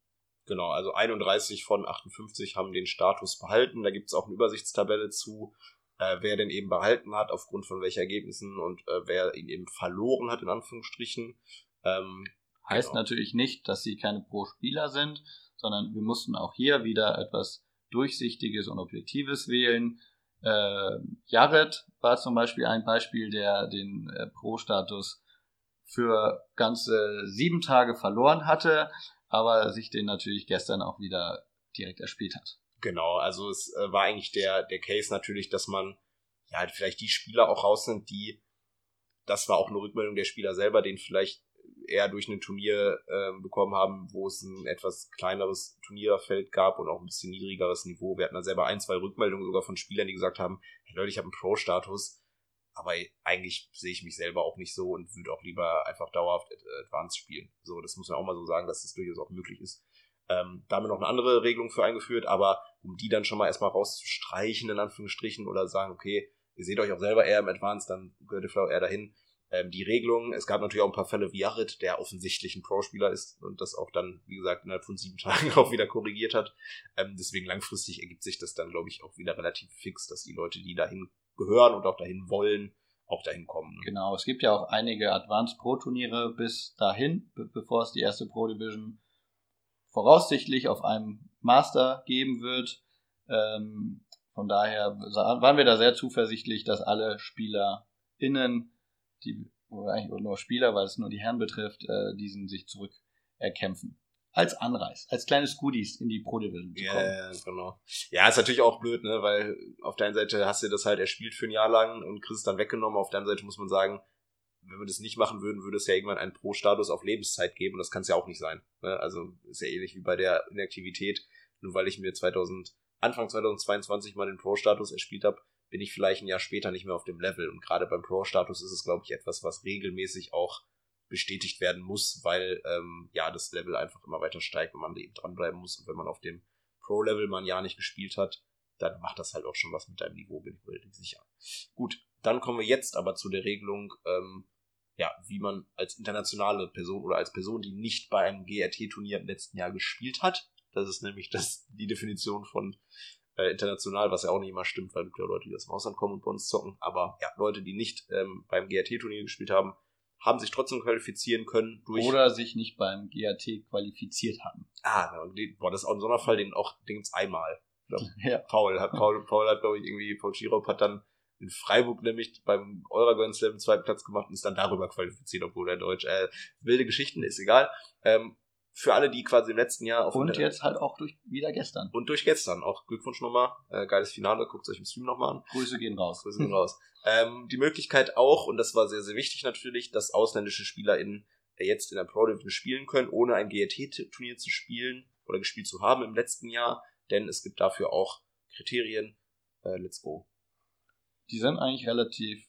Genau, also 31 von 58 haben den Status behalten. Da gibt es auch eine Übersichtstabelle zu, äh, wer den eben behalten hat, aufgrund von welchen Ergebnissen und äh, wer ihn eben verloren hat, in Anführungsstrichen. Ähm, Heißt Genau. natürlich nicht, dass sie keine Pro-Spieler sind, sondern wir mussten auch hier wieder etwas Durchsichtiges und Objektives wählen. Äh, Jared war zum Beispiel ein Beispiel, der den äh, Pro-Status für ganze sieben Tage verloren hatte, aber sich den natürlich gestern auch wieder direkt erspielt hat. Genau, also es äh, war eigentlich der, der Case natürlich, dass man ja vielleicht die Spieler auch rausnimmt, die, das war auch eine Rückmeldung der Spieler selber, den vielleicht eher durch ein Turnier äh, bekommen haben, wo es ein etwas kleineres Turnierfeld gab und auch ein bisschen niedrigeres Niveau. Wir hatten da selber ein, zwei Rückmeldungen sogar von Spielern, die gesagt haben, hey Leute, ich habe einen Pro-Status, aber eigentlich sehe ich mich selber auch nicht so und würde auch lieber einfach dauerhaft Ad- Advanced spielen. So, das muss man auch mal so sagen, dass das durchaus auch möglich ist. Ähm, da haben wir noch eine andere Regelung für eingeführt, aber um die dann schon mal erstmal rauszustreichen, in Anführungsstrichen, oder sagen, okay, ihr seht euch auch selber eher im Advanced, dann gehört ihr vielleicht eher dahin. Ähm, die Regelung, es gab natürlich auch ein paar Fälle wie Jared, der offensichtlich ein Pro-Spieler ist und das auch dann, wie gesagt, innerhalb von sieben [laughs] Tagen auch wieder korrigiert hat. Ähm, deswegen langfristig ergibt sich das dann, glaube ich, auch wieder relativ fix, dass die Leute, die dahin gehören und auch dahin wollen, auch dahin kommen. Ne? Genau, es gibt ja auch einige Advanced Pro Turniere bis dahin, be bevor es die erste Pro Division voraussichtlich auf einem Master geben wird. Ähm, von daher waren wir da sehr zuversichtlich, dass alle SpielerInnen, die, oder eigentlich nur Spieler, weil es nur die Herren betrifft, äh, diesen sich zurück erkämpfen. Als Anreiz, als kleines Goodies in die Pro Division zu kommen. ja, genau. Ja, ist natürlich auch blöd, ne, weil auf der einen Seite hast du das halt erspielt für ein Jahr lang und kriegst es dann weggenommen. Auf der anderen Seite muss man sagen, wenn wir das nicht machen würden, würde es ja irgendwann einen Pro-Status auf Lebenszeit geben und das kann es ja auch nicht sein. Ne? Also ist ja ähnlich wie bei der Inaktivität. Nur weil ich mir 2000, Anfang 2022 mal den Pro-Status erspielt habe, bin ich vielleicht ein Jahr später nicht mehr auf dem Level. Und gerade beim Pro-Status ist es, glaube ich, etwas, was regelmäßig auch bestätigt werden muss, weil ähm, ja das Level einfach immer weiter steigt und man eben dranbleiben muss. Und wenn man auf dem Pro-Level mal ein Jahr nicht gespielt hat, dann macht das halt auch schon was mit deinem Niveau, bin ich mir relativ sicher. Gut, dann kommen wir jetzt aber zu der Regelung, ähm, ja, wie man als internationale Person oder als Person, die nicht bei einem GRT-Turnier im letzten Jahr gespielt hat, das ist nämlich das, die Definition von äh, international, was ja auch nicht immer stimmt, weil es gibt ja Leute, die aus dem Ausland kommen und bei uns zocken, aber ja, Leute, die nicht ähm, beim GRT-Turnier gespielt haben, haben sich trotzdem qualifizieren können durch Oder sich nicht beim GAT qualifiziert haben. Ah, boah, das ist auch ein Sonderfall, den auch, den gibt's einmal. [laughs] Ja. Paul hat, Paul, Paul hat, glaube ich, irgendwie, Paul Schirop hat dann in Freiburg nämlich beim Euragon Slam einen zweiten Platz gemacht und ist dann darüber qualifiziert, obwohl er Deutsch, äh, wilde Geschichten, ist egal. Ähm, für alle, die quasi im letzten Jahr auf Und jetzt halt auch durch wieder gestern. und durch gestern auch Glückwunsch nochmal, äh, geiles Finale, guckt euch im Stream nochmal an. Grüße gehen raus. Grüße gehen raus. [laughs] Ähm, die Möglichkeit auch, und das war sehr, sehr wichtig natürlich, dass ausländische SpielerInnen jetzt in der Pro Division spielen können, ohne ein GRT-Turnier zu spielen oder gespielt zu haben im letzten Jahr. denn es gibt dafür auch Kriterien. Äh, let's go. Die sind eigentlich relativ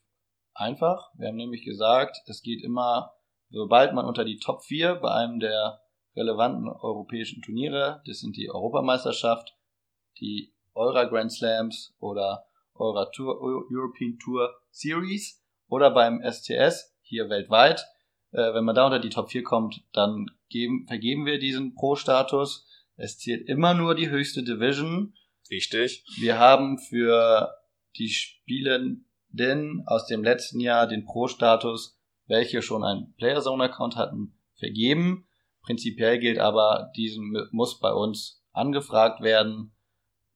einfach. Wir haben nämlich gesagt, es geht immer, sobald man unter die Top 4 bei einem der relevanten europäischen Turniere, das sind die Europameisterschaft, die Eura Grand Slams oder Eura Tour, European Tour Series oder beim STS hier weltweit. Äh, wenn man da unter die Top 4 kommt, dann geben, vergeben wir diesen Pro-Status. Es zählt immer nur die höchste Division. Richtig. Wir haben für die Spielenden aus dem letzten Jahr den Pro-Status, welche schon einen Player-Zone-Account hatten, vergeben. Prinzipiell gilt aber, diesen muss bei uns angefragt werden.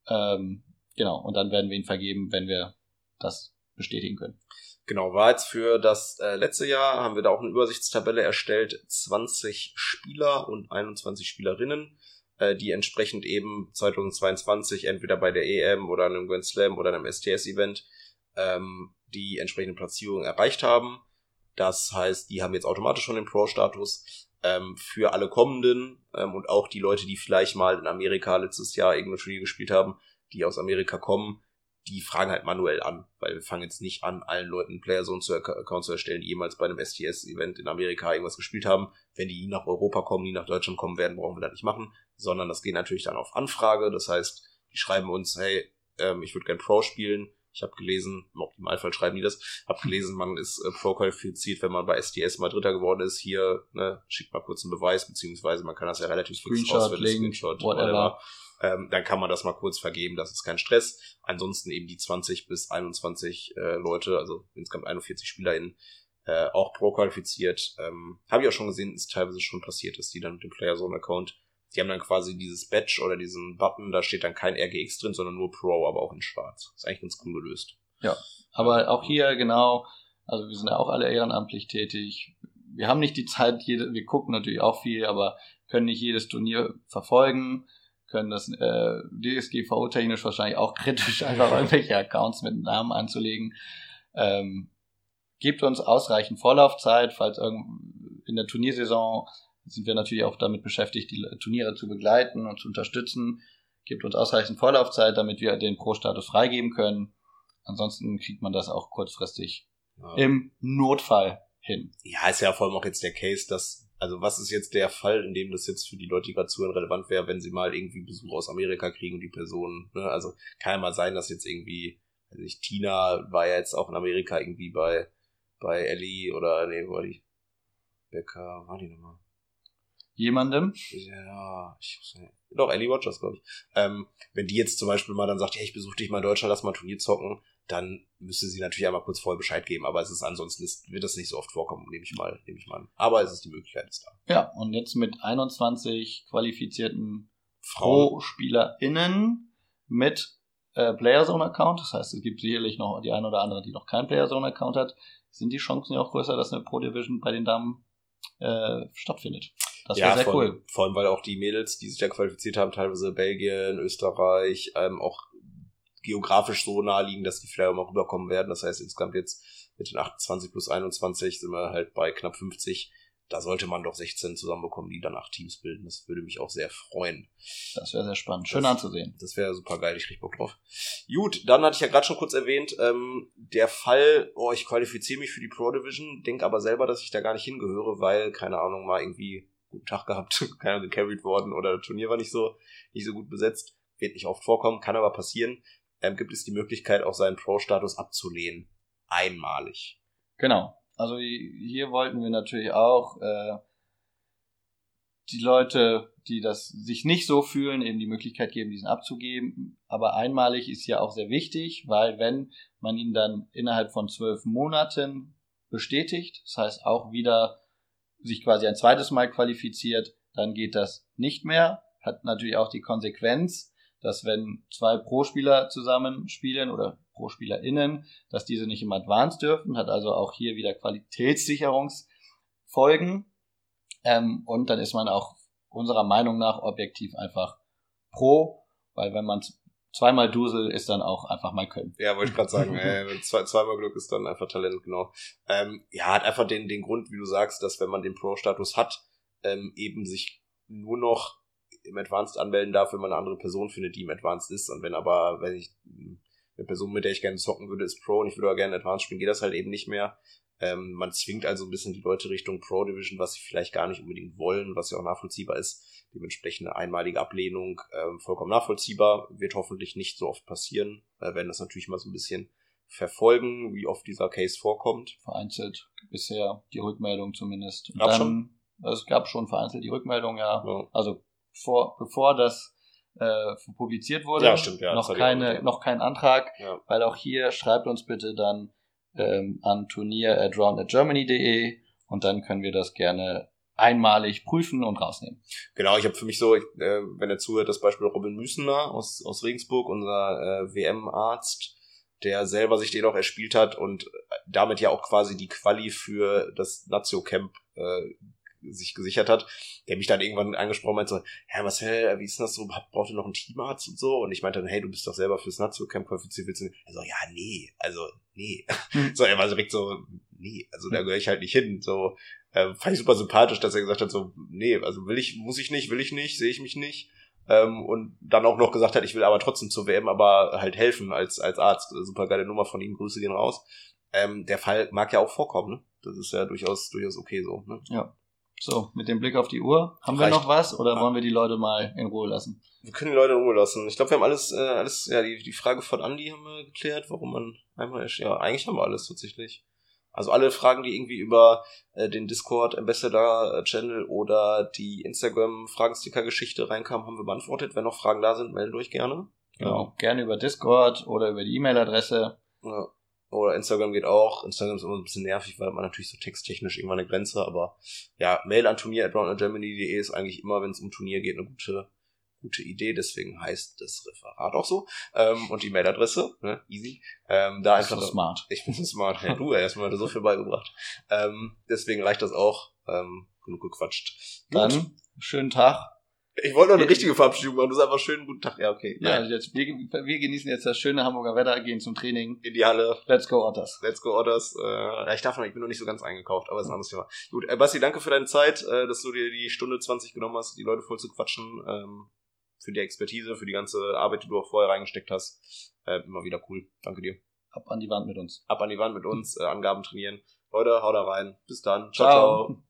Ähm, genau, und dann werden wir ihn vergeben, wenn wir das bestätigen können. Genau, war jetzt für das äh, letzte Jahr, haben wir da auch eine Übersichtstabelle erstellt, 20 Spieler und 21 Spielerinnen, äh, die entsprechend eben 2022 entweder bei der EM oder einem Grand Slam oder einem STS-Event ähm, die entsprechende Platzierung erreicht haben. Das heißt, die haben jetzt automatisch schon den Pro-Status. Ähm, für alle kommenden ähm, und auch die Leute, die vielleicht mal in Amerika letztes Jahr irgendein Turnier gespielt haben, die aus Amerika kommen, die fragen halt manuell an, weil wir fangen jetzt nicht an, allen Leuten Playerzone zu Account zu erstellen, die jemals bei einem STS-Event in Amerika irgendwas gespielt haben. Wenn die nach Europa kommen, die nach Deutschland kommen werden, brauchen wir das nicht machen, sondern das geht natürlich dann auf Anfrage. Das heißt, die schreiben uns, hey, ähm, ich würde gern Pro spielen. Ich habe gelesen, im Optimalfall schreiben die das, habe gelesen, man ist äh, Pro-qualifiziert, wenn man bei STS mal Dritter geworden ist. Hier, ne, schickt mal kurz einen Beweis, beziehungsweise man kann das ja relativ fix Screenshot, Link, Screenshot, whatever. whatever ähm, dann kann man das mal kurz vergeben, das ist kein Stress. Ansonsten eben die 20 bis 21 äh, Leute, also insgesamt 41 SpielerInnen, äh, auch pro-qualifiziert. Ähm, Habe ich auch schon gesehen, ist teilweise schon passiert ist, die dann mit dem Player-Zone-Account, die haben dann quasi dieses Badge oder diesen Button, da steht dann kein RGX drin, sondern nur Pro, aber auch in schwarz. Ist eigentlich ganz cool gelöst. Ja, aber auch hier genau, also wir sind ja auch alle ehrenamtlich tätig. Wir haben nicht die Zeit, jede, wir gucken natürlich auch viel, aber können nicht jedes Turnier verfolgen können das äh, DSGVO-technisch wahrscheinlich auch kritisch, [laughs] einfach irgendwelche Accounts mit Namen anzulegen. Ähm, gebt uns ausreichend Vorlaufzeit, falls irgend in der Turniersaison sind wir natürlich auch damit beschäftigt, die Turniere zu begleiten und zu unterstützen. Gebt uns ausreichend Vorlaufzeit, damit wir den Pro-Status freigeben können. Ansonsten kriegt man das auch kurzfristig Ja. im Notfall hin. Ja, ist ja vor allem auch jetzt der Case, dass, also was ist jetzt der Fall, in dem das jetzt für die Leute, die gerade zuhören, relevant wäre, wenn sie mal irgendwie Besuch aus Amerika kriegen und die Person, ne, also kann ja mal sein, dass jetzt irgendwie, also ich, Tina war ja jetzt auch in Amerika irgendwie bei, bei Ellie oder, nee, wo war die? Becker, war die nochmal? Jemandem, Ja, ich muss nicht. Doch, Ellie Rogers, glaube ich. Ähm, wenn die jetzt zum Beispiel mal dann sagt, hey, ich besuche dich mal in Deutschland, lass mal Turnier zocken, dann müsste sie natürlich einmal kurz vorher Bescheid geben, aber es ist ansonsten ist, wird das nicht so oft vorkommen, nehme ich mal, nehme ich mal an. Aber es ist die Möglichkeit ist da. ja, und jetzt mit 21 qualifizierten. Pro-SpielerInnen mit äh, Playerzone-Account. Das heißt, es gibt sicherlich noch die eine oder andere, die noch keinen Playerzone-Account hat. Sind die Chancen ja auch größer, dass eine Pro-Division bei den Damen äh, stattfindet. Das wäre sehr vor, cool. Vor allem, weil auch die Mädels, die sich da qualifiziert haben, teilweise Belgien, Österreich, ähm, auch geografisch so nahe liegen, dass die vielleicht auch mal rüberkommen werden. Das heißt, insgesamt jetzt mit den 28 plus 21 sind wir halt bei knapp 50. Da sollte man doch 16 zusammenbekommen, die dann acht Teams bilden. Das würde mich auch sehr freuen. Das wäre sehr spannend. Schön Das- anzusehen. Das wäre super geil, ich krieg Bock drauf. Gut, dann hatte ich ja gerade schon kurz erwähnt, ähm, der Fall, oh, ich qualifiziere mich für die Pro Division, denk aber selber, dass ich da gar nicht hingehöre, weil, keine Ahnung, mal irgendwie guten Tag gehabt, [laughs] keiner gecarried worden oder das Turnier war nicht so, nicht so gut besetzt. Wird nicht oft vorkommen, kann aber passieren. Ähm, gibt es die Möglichkeit, auch seinen Pro-Status abzulehnen. Einmalig. Genau. Also hier wollten wir natürlich auch äh, die Leute, die das sich nicht so fühlen, eben die Möglichkeit geben, diesen abzugeben. Aber einmalig ist ja auch sehr wichtig, weil wenn man ihn dann innerhalb von zwölf Monaten bestätigt, das heißt auch wieder sich quasi ein zweites Mal qualifiziert, dann geht das nicht mehr. Hat natürlich auch die Konsequenz, dass wenn zwei Pro-Spieler zusammen spielen oder Pro-SpielerInnen, dass diese nicht im Advanced dürfen, hat also auch hier wieder Qualitätssicherungsfolgen. Ähm, und dann ist man auch unserer Meinung nach objektiv einfach pro, weil wenn man zweimal Dusel ist dann auch einfach mal können. Ja, wollte ich gerade sagen, [laughs] äh, zwei, zweimal Glück ist dann einfach Talent, genau. Ähm, ja, hat einfach den, den Grund, wie du sagst, dass wenn man den Pro-Status hat, ähm, eben sich nur noch im Advanced anmelden darf, wenn man eine andere Person findet, die im Advanced ist. Und wenn aber, wenn ich eine Person, mit der ich gerne zocken würde, ist Pro und ich würde aber gerne Advanced spielen, geht das halt eben nicht mehr. Ähm, man zwingt also ein bisschen die Leute Richtung Pro Division, was sie vielleicht gar nicht unbedingt wollen, was ja auch nachvollziehbar ist. Dementsprechend eine einmalige Ablehnung, ähm, vollkommen nachvollziehbar, wird hoffentlich nicht so oft passieren. Wir werden das natürlich mal so ein bisschen verfolgen, wie oft dieser Case vorkommt. Vereinzelt bisher die Rückmeldung zumindest. Gab schon? Es gab schon vereinzelt die Rückmeldung, ja. Ja. Also vor, bevor das äh, publiziert wurde, Ja, stimmt, ja, noch, auch keine, noch kein Antrag, Ja. weil auch hier schreibt uns bitte dann ähm, an turnier at und dann können wir das gerne einmalig prüfen und rausnehmen. Genau, ich habe für mich so, ich, äh, wenn er zuhört, das Beispiel Robin Müsener aus, aus Regensburg, unser äh, WM-Arzt, der selber sich den auch erspielt hat und damit ja auch quasi die Quali für das Nazio-Camp äh, sich gesichert hat, der mich dann irgendwann angesprochen hat, so, ja Marcel, wie ist denn das so, braucht ihr noch einen Teamarzt und so? Und ich meinte dann, hey, du bist doch selber fürs Nazio-Camp qualifiziert, willst du nicht? Er so, ja, nee, also, nee. Hm. [laughs] So, er war direkt so, nee, also da gehöre ich halt nicht hin, so, äh, fand ich super sympathisch, dass er gesagt hat, so, nee, also will ich, muss ich nicht, will ich nicht, sehe ich mich nicht. Ähm, und dann auch noch gesagt hat, ich will aber trotzdem zur WM, aber halt helfen als, als Arzt. Super geile Nummer von ihm, Grüße gehen raus. Ähm, der Fall mag ja auch vorkommen, ne? Das ist ja durchaus, durchaus okay so, ne? So, mit dem Blick auf die Uhr, haben wir Reicht. noch was oder Ja. wollen wir die Leute mal in Ruhe lassen? Wir können die Leute in Ruhe lassen. Ich glaube, wir haben alles, äh, alles, ja, die, die Frage von Andy haben wir geklärt, warum man einmal, erst- ja, eigentlich haben wir alles tatsächlich. Also alle Fragen, die irgendwie über äh, den Discord Ambassador Channel oder die Instagram Fragensticker Geschichte reinkamen, haben wir beantwortet. Wenn noch Fragen da sind, meldet euch gerne. Genau. Gerne über Discord oder über die E-Mail-Adresse. Ja. Oder Instagram geht auch. Instagram ist immer ein bisschen nervig, weil man natürlich so texttechnisch irgendwann eine Grenze, aber ja, Mail an turnier at germany.de ist eigentlich immer, wenn es um Turnier geht, eine gute, gute Idee. Deswegen heißt das Referat auch so. Ähm, und die Mailadresse, ne, easy. Ähm, da einfach ist smart. Ich bin so smart. Ja, du, erstmal er so viel beigebracht. Ähm, deswegen reicht das auch. Ähm, genug gequatscht. Gut. Dann, schönen Tag. Ich wollte noch eine richtige Verabschiedung machen. Du sagst einfach schönen guten Tag. Ja, okay. Ja, jetzt, wir, wir genießen jetzt das schöne Hamburger Wetter, gehen zum Training. In die Halle. Let's go, Otters. Let's go Orders. Äh, ich darf noch, ich bin noch nicht so ganz eingekauft, aber ist ein anderes Thema. Gut, äh, Basti, danke für deine Zeit, äh, dass du dir die Stunde 20 genommen hast, die Leute voll zu quatschen. Ähm, für die Expertise, für die ganze Arbeit, die du auch vorher reingesteckt hast. Äh, immer wieder cool. Danke dir. Ab an die Wand mit uns. Ab an die Wand mit uns, äh, Angaben trainieren. Leute, haut da rein. Bis dann. Ciao. ciao. ciao.